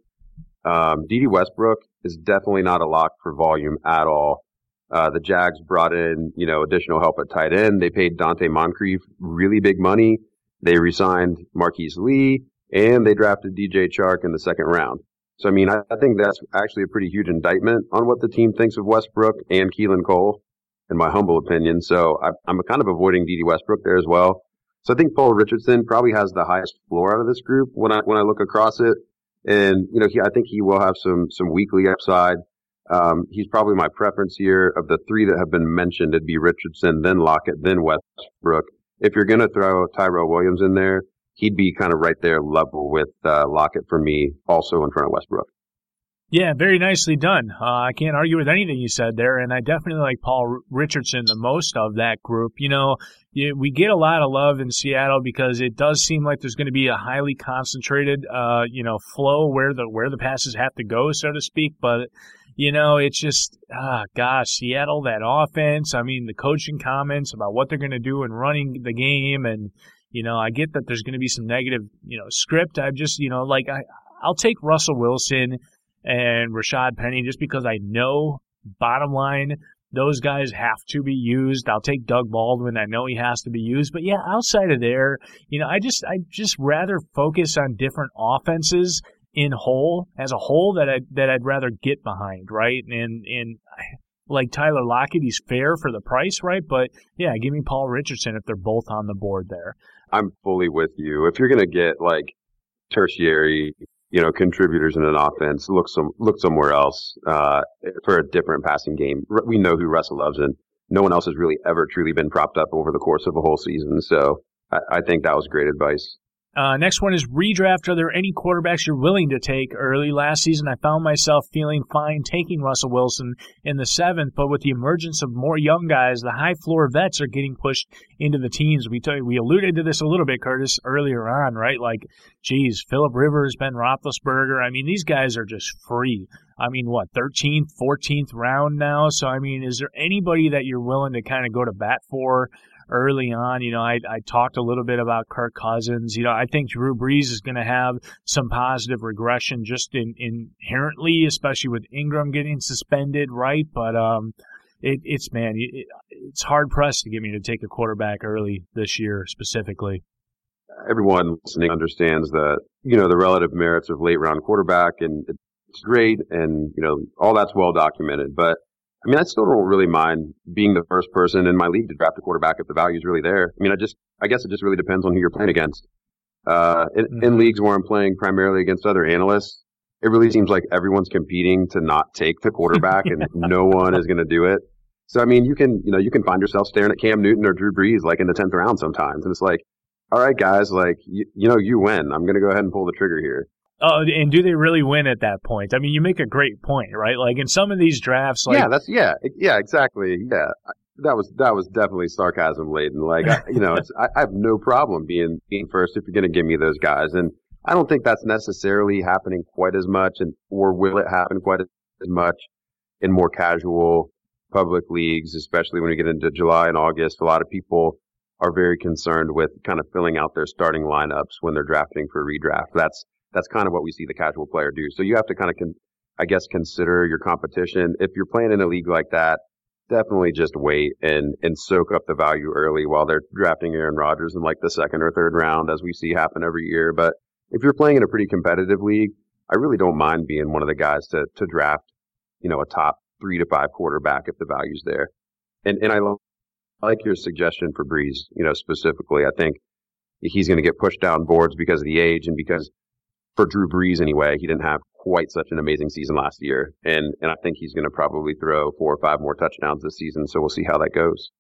Um, Dede Westbrook is definitely not a lock for volume at all. Uh, the Jags brought in, you know, additional help at tight end. They paid Donte Moncrief really big money. They resigned Marquise Lee and they drafted DJ Chark in the second round. So, I mean, I, I think that's actually a pretty huge indictment on what the team thinks of Westbrook and Keelan Cole, in my humble opinion. So I, I'm kind of avoiding Dede Westbrook there as well. So I think Paul Richardson probably has the highest floor out of this group when I when I look across it. And you know, he, I think he will have some some weekly upside. Um, he's probably my preference here. Of the three that have been mentioned, it'd be Richardson, then Lockett, then Westbrook. If you're going to throw Tyrell Williams in there, he'd be kind of right there level with uh, Lockett for me, also in front of Westbrook. Yeah, very nicely done. Uh, I can't argue with anything you said there, and I definitely like Paul Richardson the most of that group. You know, we get a lot of love in Seattle because it does seem like there's going to be a highly concentrated, uh, you know, flow where the where the passes have to go, so to speak. But you know, it's just, ah, gosh, Seattle, that offense. I mean, the coaching comments about what they're going to do in running the game. And, you know, I get that there's going to be some negative, you know, script. I'm just, you know, like, I, I'll take Russell Wilson and Rashaad Penny just because I know, bottom line, those guys have to be used. I'll take Doug Baldwin. I know he has to be used, but yeah, outside of there, you know, I just I just rather focus on different offenses in whole as a whole that I that I'd rather get behind, right? And and like Tyler Lockett, he's fair for the price, right? But yeah, give me Paul Richardson if they're both on the board there. I'm fully with you. If you're gonna get like tertiary you know, contributors in an offense, look some look somewhere else uh, for a different passing game. We know who Russell loves, and no one else has really ever truly been propped up over the course of a whole season. So I, I think that was great advice. Uh, next one is redraft. Are there any quarterbacks you're willing to take early? Last season, I found myself feeling fine taking Russell Wilson in the seventh, but with the emergence of more young guys, the high floor vets are getting pushed into the teens. We t- we alluded to this a little bit, Curtis, earlier on, right? Like, geez, Philip Rivers, Ben Roethlisberger. I mean, these guys are just free. I mean, what, 13th, 14th round now? So, I mean, is there anybody that you're willing to kind of go to bat for? Early on. You know, I, I talked a little bit about Kirk Cousins. You know, I think Drew Brees is going to have some positive regression just in, inherently, especially with Ingram getting suspended, right? But um, it, it's man, it, it's hard pressed to get me to take a quarterback early this year specifically. Everyone listening understands that you know the relative merits of late round quarterback, and it's great, and you know all that's well documented, but I mean, I still don't really mind being the first person in my league to draft a quarterback if the value is really there. I mean, I just, I guess it just really depends on who you're playing against. Uh, in, mm-hmm. in leagues where I'm playing primarily against other analysts, it really seems like everyone's competing to not take the quarterback and no one is going to do it. So, I mean, you can, you know, you can find yourself staring at Cam Newton or Drew Brees like in the 10th round sometimes. And it's like, all right, guys, like, you, you know, you win. I'm going to go ahead and pull the trigger here. Oh, and do they really win at that point? I mean, you make a great point, right? Like in some of these drafts, like yeah, that's yeah, yeah, exactly, yeah. That was that was definitely sarcasm laden. Like I, you know, it's I, I have no problem being being first if you're going to give me those guys, and I don't think that's necessarily happening quite as much, and or will it happen quite as much in more casual public leagues, especially when we get into July and August. A lot of people are very concerned with kind of filling out their starting lineups when they're drafting for redraft. That's that's kind of what we see the casual player do. So you have to kind of, con- I guess, consider your competition. If you're playing in a league like that, definitely just wait and, and soak up the value early while they're drafting Aaron Rodgers in like the second or third round, as we see happen every year. But if you're playing in a pretty competitive league, I really don't mind being one of the guys to, to draft, you know, a top three to five quarterback if the value's there. And, and I like your suggestion for Brees, you know, specifically. I think he's going to get pushed down boards because of the age and because for Drew Brees anyway, he didn't have quite such an amazing season last year, and and I think he's going to probably throw four or five more touchdowns this season. So we'll see how that goes.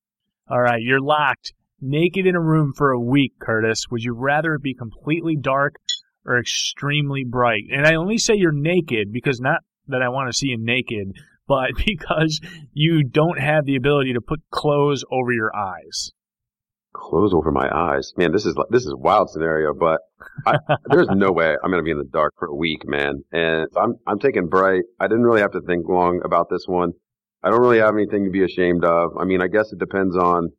All right, you're locked, naked in a room for a week, Curtis. Would you rather it be completely dark or extremely bright? And I only say you're naked because not that I want to see you naked, but because you don't have the ability to put clothes over your eyes clothes over my eyes. Man, this is this is a wild scenario, but I, there's no way I'm going to be in the dark for a week, man. And I'm I'm taking bright. I didn't really have to think long about this one. I don't really have anything to be ashamed of. I mean, I guess it depends on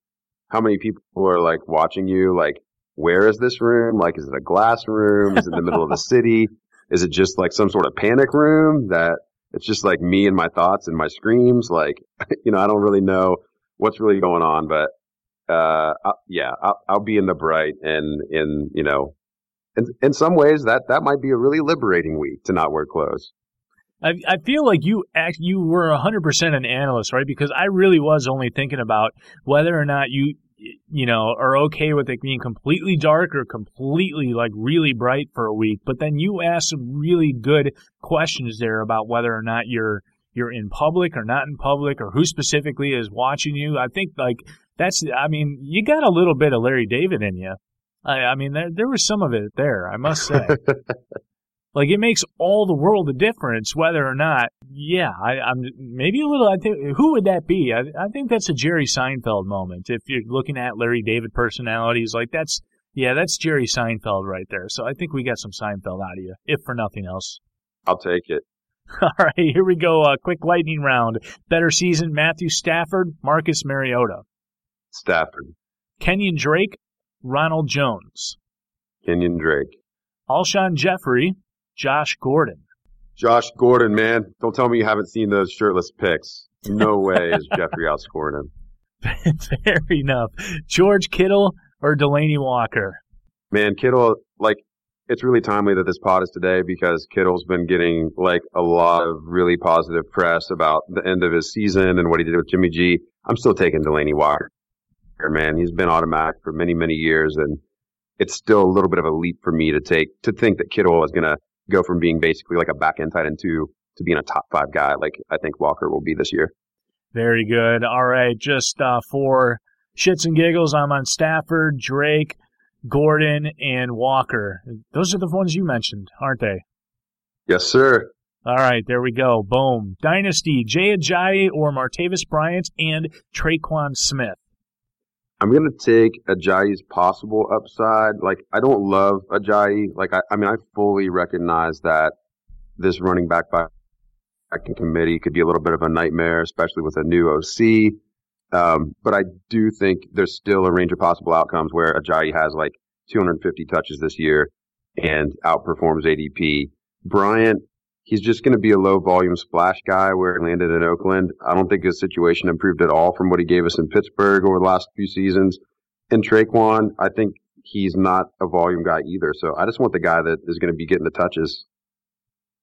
how many people are like watching you. Like, where is this room? Like, is it a glass room? Is it in the middle of the city? Is it just like some sort of panic room that it's just like me and my thoughts and my screams? Like, you know, I don't really know what's really going on, but uh, I'll, yeah, I'll, I'll, be in the bright, and in you know, in in some ways that that might be a really liberating week to not wear clothes. I, I feel like you act, you were 100% an analyst, right? Because I really was only thinking about whether or not you you know are okay with it being completely dark or completely like really bright for a week. But then you asked some really good questions there about whether or not you're you're in public or not in public or who specifically is watching you. I think like that's, I mean, you got a little bit of Larry David in you. I, I mean, there, there was some of it there, I must say. like it makes all the world a difference whether or not, yeah, I, am maybe a little, I think, who would that be? I, I think that's a Jerry Seinfeld moment. If you're looking at Larry David personalities, like that's, yeah, that's Jerry Seinfeld right there. So I think we got some Seinfeld out of you, if for nothing else. I'll take it. All right, here we go. A quick lightning round. Better season: Matthew Stafford, Marcus Mariota, Stafford, Kenyan Drake, Ronald Jones, Kenyan Drake, Alshon Jeffery, Josh Gordon. Josh Gordon, man. Don't tell me you haven't seen those shirtless pics. No way is Jeffery outscoring him. Fair enough. George Kittle or Delanie Walker? Man, Kittle, like, it's really timely that this pod is today because Kittle's been getting like a lot of really positive press about the end of his season and what he did with Jimmy G. I'm still taking Delanie Walker, man. He's been automatic for many, many years, and it's still a little bit of a leap for me to take to think that Kittle is going to go from being basically like a back end tight end two to being a top five guy, like I think Walker will be this year. Very good. All right, just uh, for shits and giggles, I'm on Stafford, Drake, Gordon, and Walker. Those are the ones you mentioned, aren't they? Yes, sir. All right, there we go. Boom. Dynasty, Jay Ajayi or Martavis Bryant and Tre'Quan Smith. I'm gonna take Ajayi's possible upside. Like I don't love Ajayi. Like I, I mean, I fully recognize that this running back by committee could be a little bit of a nightmare, especially with a new OC. Um, but I do think there's still a range of possible outcomes where Ajayi has like 250 touches this year and outperforms ADP. Bryant, he's just going to be a low volume splash guy where he landed in Oakland. I don't think his situation improved at all from what he gave us in Pittsburgh over the last few seasons. And Tre'Quan, I think he's not a volume guy either. So I just want the guy that is going to be getting the touches.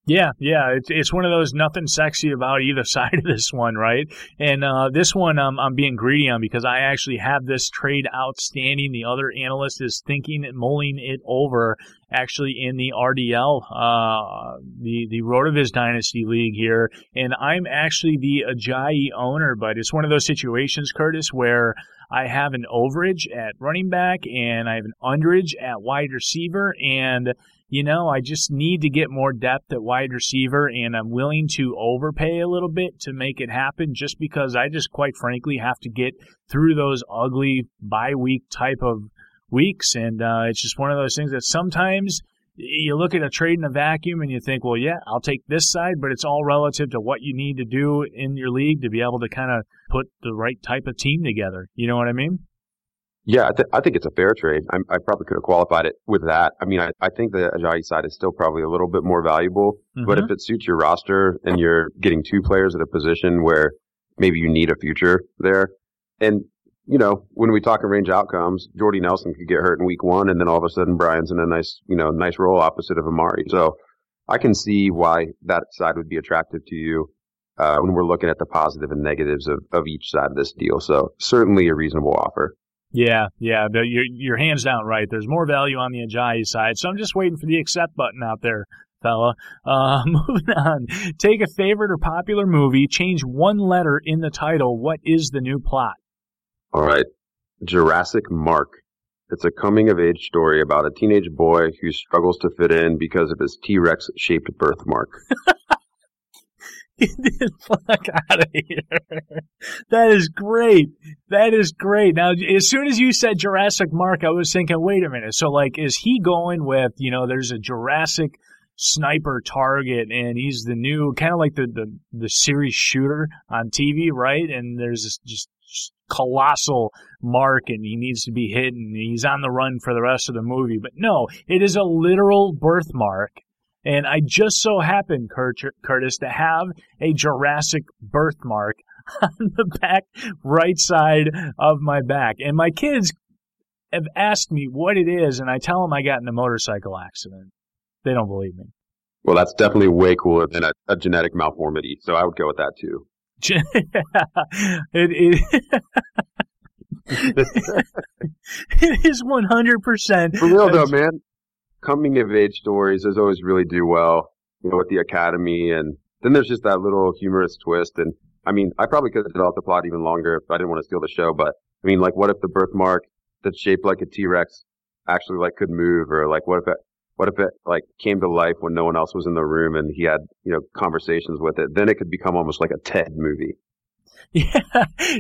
Yeah, yeah, it's it's one of those nothing sexy about either side of this one, right? And uh, this one I'm being greedy on because I actually have this trade outstanding. The other analyst is thinking and mulling it over actually in the RDL, uh, the the Rotoviz Dynasty League here, and I'm actually the Ajayi owner, but it's one of those situations, Curtis, where I have an overage at running back and I have an underage at wide receiver, and you know, I just need to get more depth at wide receiver, and I'm willing to overpay a little bit to make it happen just because I just quite frankly have to get through those ugly bye week type of weeks. And uh, it's just one of those things that sometimes you look at a trade in a vacuum and you think, well, yeah, I'll take this side, but it's all relative to what you need to do in your league to be able to kind of put the right type of team together. You know what I mean? Yeah, I, th- I, think it's a fair trade. I'm, i probably could have qualified it with that. I mean, I, I think the Ajayi side is still probably a little bit more valuable, mm-hmm. but if it suits your roster and you're getting two players at a position where maybe you need a future there, and you know, when we talk in range outcomes, Jordy Nelson could get hurt in week one, and then all of a sudden Bryant's in a nice, you know, nice role opposite of Amari. So I can see why that side would be attractive to you uh, when we're looking at the positive and negatives of, of each side of this deal. So certainly a reasonable offer. Yeah, yeah, but you're, you're hands down right. There's more value on the Ajayi side, so I'm just waiting for the accept button out there, fella. Uh, moving on. Take a favorite or popular movie, change one letter in the title. What is the new plot? All right, Jurassic Mark. It's a coming of age story about a teenage boy who struggles to fit in because of his T Rex shaped birthmark. Get the fuck out of here. That is great. That is great. Now, as soon as you said Jurassic Mark, I was thinking, wait a minute. So, like, is he going with, you know, there's a Jurassic sniper target and he's the new, kind of like the, the, the series shooter on TV, right? And there's this just colossal mark and he needs to be and he's on the run for the rest of the movie. But no, it is a literal birthmark and I just so happened, Curtis, to have a Jurassic birthmark on the back right side of my back. And my kids have asked me what it is, and I tell them I got in a motorcycle accident. They don't believe me. Well, that's definitely way cooler than a, a genetic malformity, so I would go with that too. it, it it is 100%. For real though, man coming of age stories, those always really do well, you know, with the Academy. And then there's just that little humorous twist. And I mean, I probably could have developed the plot even longer if I didn't want to steal the show. But I mean, like, what if the birthmark that's shaped like a T-Rex actually like could move, or like, what if it, what if it like came to life when no one else was in the room and he had you know conversations with it? Then it could become almost like a TED movie. Yeah,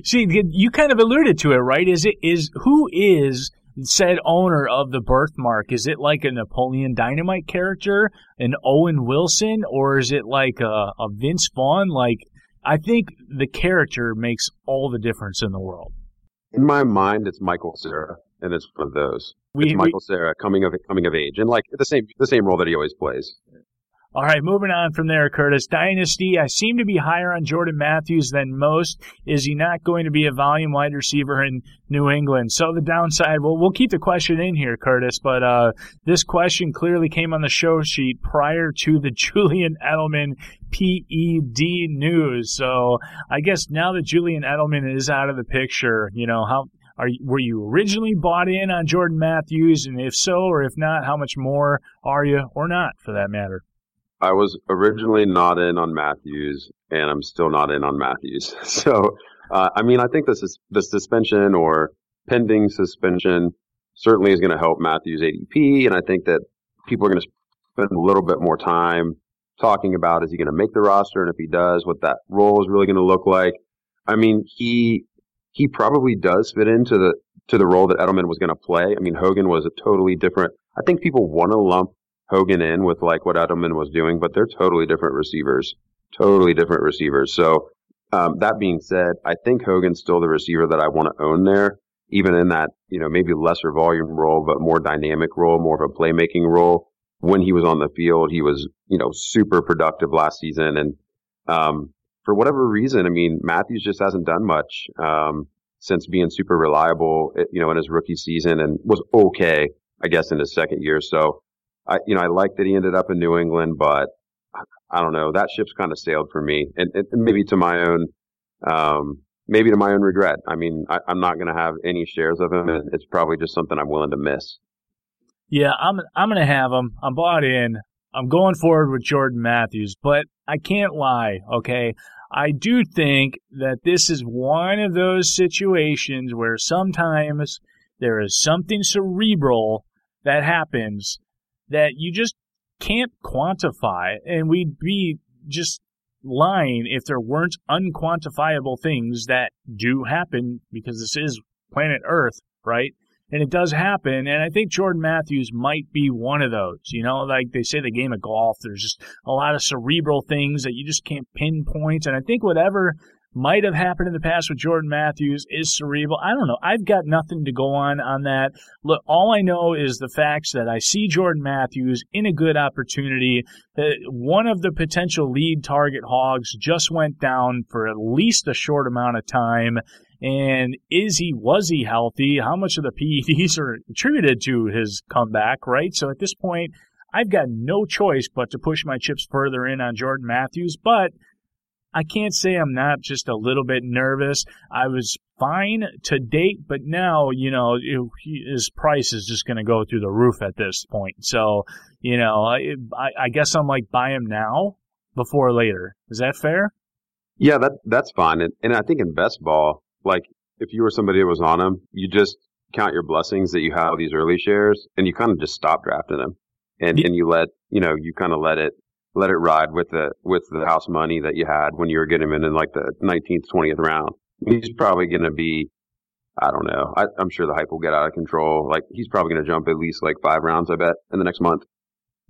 see, you kind of alluded to it, right? Is it is who is said owner of the birthmark? Is it like a Napoleon Dynamite character, an Owen Wilson, or is it like a, a Vince Vaughn? Like, I think the character makes all the difference in the world. In my mind, it's Michael Cera, and it's one of those. We- it's Michael Cera coming of coming of age, and like the same the same role that he always plays. All right, moving on from there, Curtis. Dynasty, I seem to be higher on Jordan Matthews than most. Is he not going to be a volume wide receiver in New England? So the downside, well, we'll keep the question in here, Curtis, but uh, this question clearly came on the show sheet prior to the Julian Edelman PED news. So I guess now that Julian Edelman is out of the picture, you know, how are were you originally bought in on Jordan Matthews? And if so, or if not, how much more are you, or not, for that matter? I was originally not in on Matthews, and I'm still not in on Matthews. So, uh, I mean, I think this is the suspension or pending suspension certainly is going to help Matthews ADP, and I think that people are going to spend a little bit more time talking about is he going to make the roster, and if he does, what that role is really going to look like. I mean, he he probably does fit into the to the role that Edelman was going to play. I mean, Hogan was a totally different. I think people want to lump Hogan in with like what Edelman was doing, but they're totally different receivers, totally different receivers. So um, that being said, I think Hogan's still the receiver that I want to own there, even in that you know maybe lesser volume role, but more dynamic role, more of a playmaking role. When he was on the field, he was you know super productive last season, and um, for whatever reason, I mean Matthews just hasn't done much um, since being super reliable, eh, you know, in his rookie season, and was okay, I guess, in his second year. So I, you know, I like that he ended up in New England, but I don't know. That ship's kind of sailed for me, and, and maybe to my own, um, maybe to my own regret. I mean, I, I'm not going to have any shares of him, and it's probably just something I'm willing to miss. Yeah, I'm I'm gonna have him. I'm bought in. I'm going forward with Jordan Matthews, but I can't lie. Okay, I do think that this is one of those situations where sometimes there is something cerebral that happens that you just can't quantify, and we'd be just lying if there weren't unquantifiable things that do happen because this is planet Earth, right? And it does happen, and I think Jordan Matthews might be one of those. You know, like they say the game of golf, there's just a lot of cerebral things that you just can't pinpoint. And I think whatever might have happened in the past with Jordan Matthews is cerebral. I don't know. I've got nothing to go on on that. Look, all I know is the facts that I see Jordan Matthews in a good opportunity. Uh, one of the potential lead target hogs just went down for at least a short amount of time. And is he, was he healthy? How much of the PEDs are attributed to his comeback, right? So at this point, I've got no choice but to push my chips further in on Jordan Matthews, but I can't say I'm not just a little bit nervous. I was fine to date, but now, you know, it, his price is just going to go through the roof at this point. So, you know, I, I guess I'm like, buy him now before later. Is that fair? Yeah, that that's fine. And, and I think in best ball, like if you were somebody that was on him, you just count your blessings that you have these early shares and you kind of just stop drafting them. And, Yeah. and you let, you know, you kind of let it, let it ride with the, with the house money that you had when you were getting him in, in like the 19th, 20th round. He's probably going to be, I don't know. I, I'm sure the hype will get out of control. Like he's probably going to jump at least like five rounds, I bet, in the next month.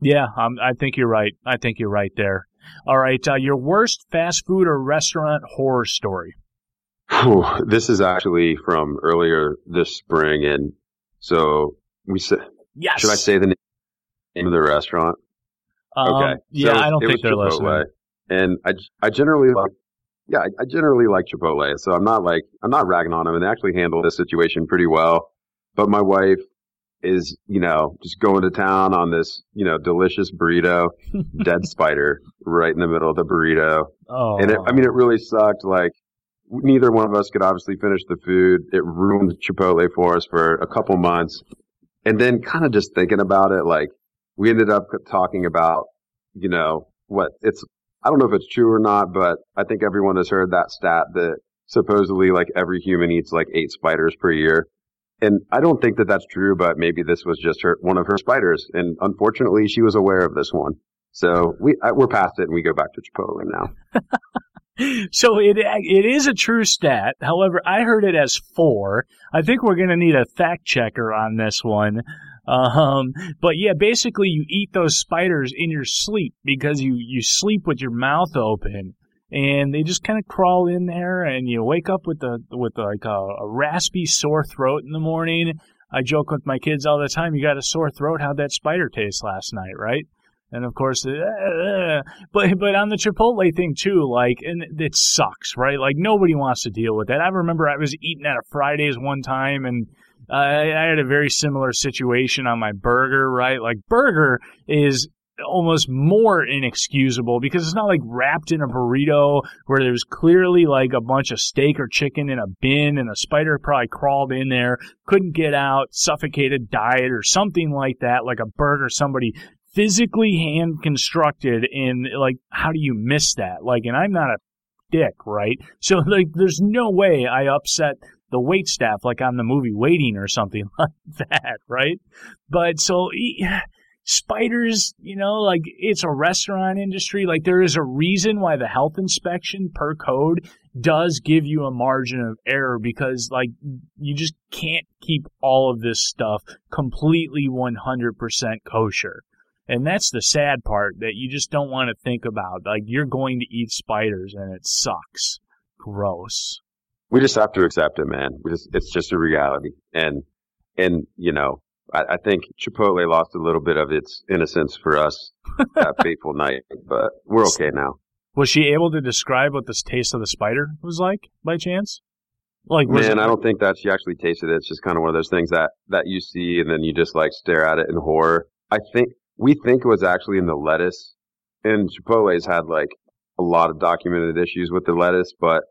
Yeah, um, I think you're right. I think you're right there. All right, uh, your worst fast food or restaurant horror story. Whew, this is actually from earlier this spring. And so we said, Yes. should I say the name of the restaurant? Um, Okay. Yeah, So I don't think they're Chipotle. listening. And I, I generally like, yeah, I, I generally like Chipotle. So I'm not like, I'm not ragging on them and they actually handled this situation pretty well. But my wife is, you know, just going to town on this, you know, delicious burrito, dead spider right in the middle of the burrito. Oh, And it, I mean, it really sucked. Like, neither one of us could obviously finish the food. It ruined Chipotle for us for a couple months. And then kind of just thinking about it, like, we ended up talking about, you know, what it's, I don't know if it's true or not, but I think everyone has heard that stat that supposedly like every human eats like eight spiders per year. And I don't think that that's true, but maybe this was just her, one of her spiders. And unfortunately, she was aware of this one. So we, we're past it and we go back to Chipotle now. so it it is a true stat. However, I heard it as four. I think we're going to need a fact checker on this one. Um, but yeah, basically you eat those spiders in your sleep because you, you sleep with your mouth open and they just kind of crawl in there and you wake up with the, with like a, a raspy sore throat in the morning. I joke with my kids all the time. You got a sore throat. How'd that spider taste last night? Right. And of course, uh, but but on the Chipotle thing too, like, and it sucks, right? Like nobody wants to deal with that. I remember I was eating at a Fridays one time, and I had a very similar situation on my burger, right? Like burger is almost more inexcusable because it's not like wrapped in a burrito where there's clearly like a bunch of steak or chicken in a bin and a spider probably crawled in there, couldn't get out, suffocated, died, or something like that, like a burger somebody physically hand constructed and like how do you miss that? Like and I'm not a dick, right? So like there's no way I upset the wait staff like on the movie Waiting or something like that, right? But so spiders, you know, like it's a restaurant industry. Like there is a reason why the health inspection per code does give you a margin of error because like you just can't keep all of this stuff completely 100% kosher. And that's the sad part that you just don't want to think about. Like you're going to eat spiders and it sucks. Gross we just have to accept it, man. We just, it's just a reality. And, and, you know, I, I think Chipotle lost a little bit of its innocence for us that fateful night, but we're okay now. Was she able to describe what the taste of the spider was like by chance? Like, man, I don't think that she actually tasted it. It's just kind of one of those things that, that you see and then you just like stare at it in horror. I think we think it was actually in the lettuce and Chipotle's had like a lot of documented issues with the lettuce, but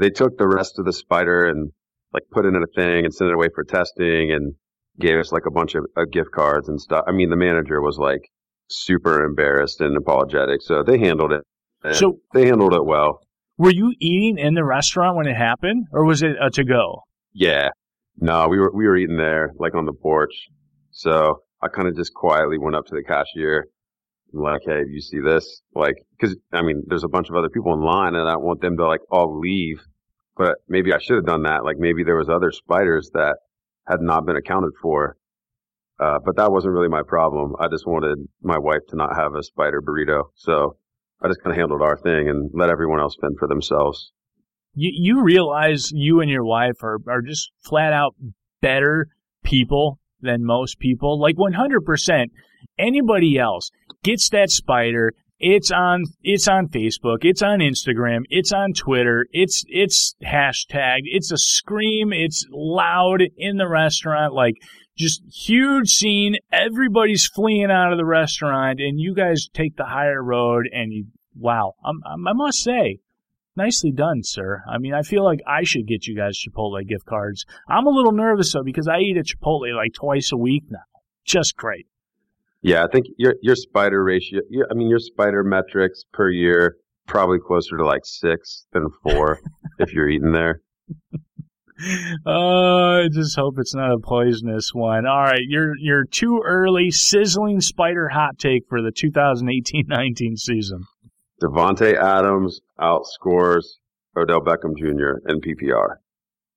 they took the rest of the spider and like put it in a thing and sent it away for testing and gave us like a bunch of uh, gift cards and stuff. I mean, the manager was like super embarrassed and apologetic, so they handled it. So they handled it well. Were you eating in the restaurant when it happened, or was it a to go? Yeah, no, we were we were eating there, like on the porch. So I kind of just quietly went up to the cashier like, hey, you see this? Like, because I mean, there's a bunch of other people in line, and I want them to like all leave. But maybe I should have done that. Like, maybe there was other spiders that had not been accounted for. Uh, but that wasn't really my problem. I just wanted my wife to not have a spider burrito, so I just kind of handled our thing and let everyone else fend for themselves. You you realize you and your wife are are just flat out better people than most people. Like 100%. Anybody else gets that spider. It's on it's on Facebook, it's on Instagram, it's on Twitter, it's it's hashtagged, it's a scream, it's loud in the restaurant, like just huge scene. Everybody's fleeing out of the restaurant, and you guys take the higher road. And you, wow, I'm, I'm, i must say, nicely done, sir. I mean, I feel like I should get you guys Chipotle gift cards. I'm a little nervous though because I eat at Chipotle like twice a week now. Just great. Yeah, I think your your spider ratio. Your, I mean, your spider metrics per year probably closer to like six than four if you're eating there. Oh, I just hope it's not a poisonous one. All right, your your too early sizzling spider hot take for the 2018-19 season. Davante Adams outscores Odell Beckham Jr. in PPR.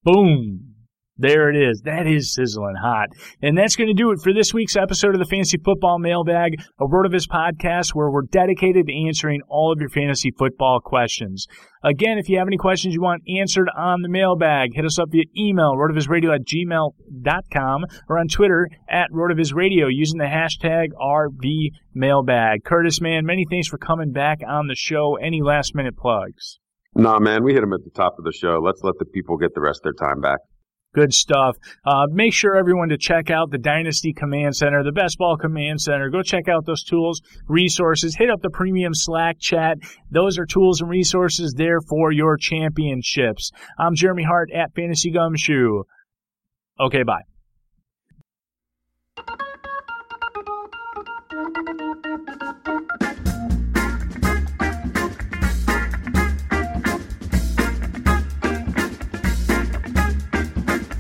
Boom. There it is. That is sizzling hot. And that's going to do it for this week's episode of the Fantasy Football Mailbag, a RotoViz podcast where we're dedicated to answering all of your fantasy football questions. Again, if you have any questions you want answered on the mailbag, hit us up via email, rotovizradio at gmail.com, or on Twitter at rotovizradio using the hashtag RVMailbag. Curtis, man, many thanks for coming back on the show. Any last minute plugs? Nah, man, we hit them at the top of the show. Let's let the people get the rest of their time back. Good stuff. Uh, make sure everyone to check out the Dynasty Command Center, the Best Ball Command Center. Go check out those tools, resources. Hit up the premium Slack chat. Those are tools and resources there for your championships. I'm Jeremy Hart at Fantasy Gumshoe. Okay, bye.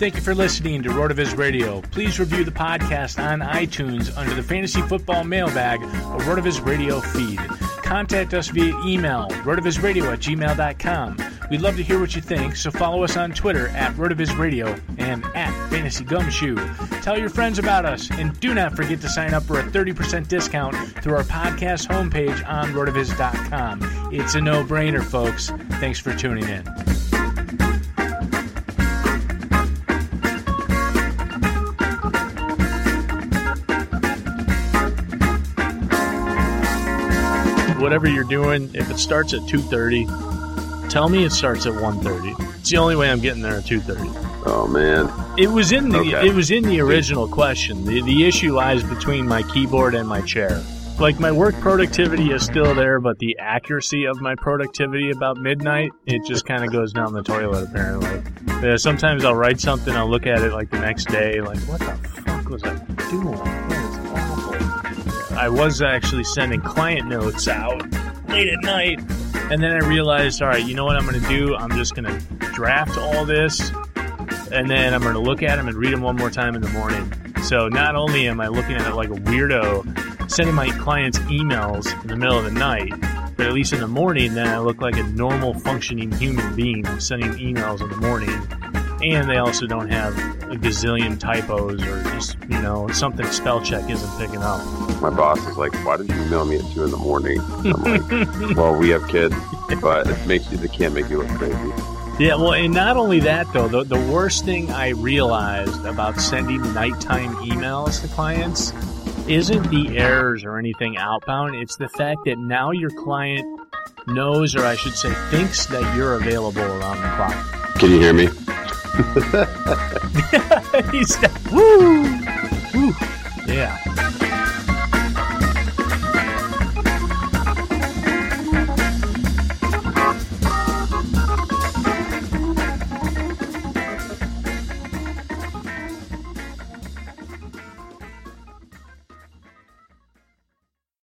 Thank you for listening to RotoViz Radio. Please review the podcast on iTunes under the Fantasy Football Mailbag, a RotoViz Radio feed. contact us via email, rotovizradio at gmail.com. We'd love to hear what you think, so follow us on Twitter at rotovizradio and at Fantasy Gumshoe. Tell your friends about us, and do not forget to sign up for a 30% discount through our podcast homepage on rotoviz.com. It's a no-brainer, folks. Thanks for tuning in. Whatever you're doing, if it starts at 2:30, tell me it starts at 1:30. It's the only way I'm getting there at 2:30. Oh man. It was in the Okay. it was in the original question. The the issue lies between my keyboard and my chair. Like my work productivity is still there, but the accuracy of my productivity about midnight, it just kind of goes down the toilet apparently. Uh, sometimes I'll write something, I'll look at it like the next day, like what the fuck was I doing? I was actually sending client notes out late at night, and then I realized, all right, you know what I'm going to do? I'm just going to draft all this, and then I'm going to look at them and read them one more time in the morning. So not only am I looking at it like a weirdo, sending my clients emails in the middle of the night, but at least in the morning, then I look like a normal functioning human being sending emails in the morning. And they also don't have a gazillion typos or just, you know, something spell check isn't picking up. My boss is like, "Why did you email me at two in the morning?" I'm like, "Well, we have kids, but it makes you. They can't make you look crazy." Yeah, well, and not only that, though, the, the worst thing I realized about sending nighttime emails to clients isn't the errors or anything outbound. It's the fact that now your client knows, or I should say, thinks that you're available around the clock. Can you hear me? He's woo, woo, yeah.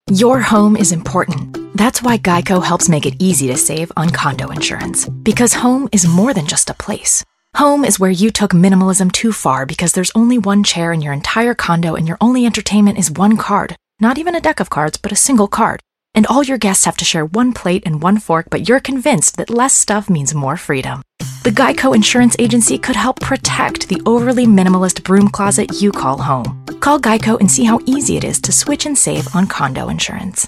Your home is important. That's why Geico helps make it easy to save on condo insurance. Because home is more than just a place. Home is where you took minimalism too far because there's only one chair in your entire condo and your only entertainment is one card. Not even a deck of cards, but a single card. And all your guests have to share one plate and one fork, but you're convinced that less stuff means more freedom. The Geico Insurance Agency could help protect the overly minimalist broom closet you call home. Call Geico and see how easy it is to switch and save on condo insurance.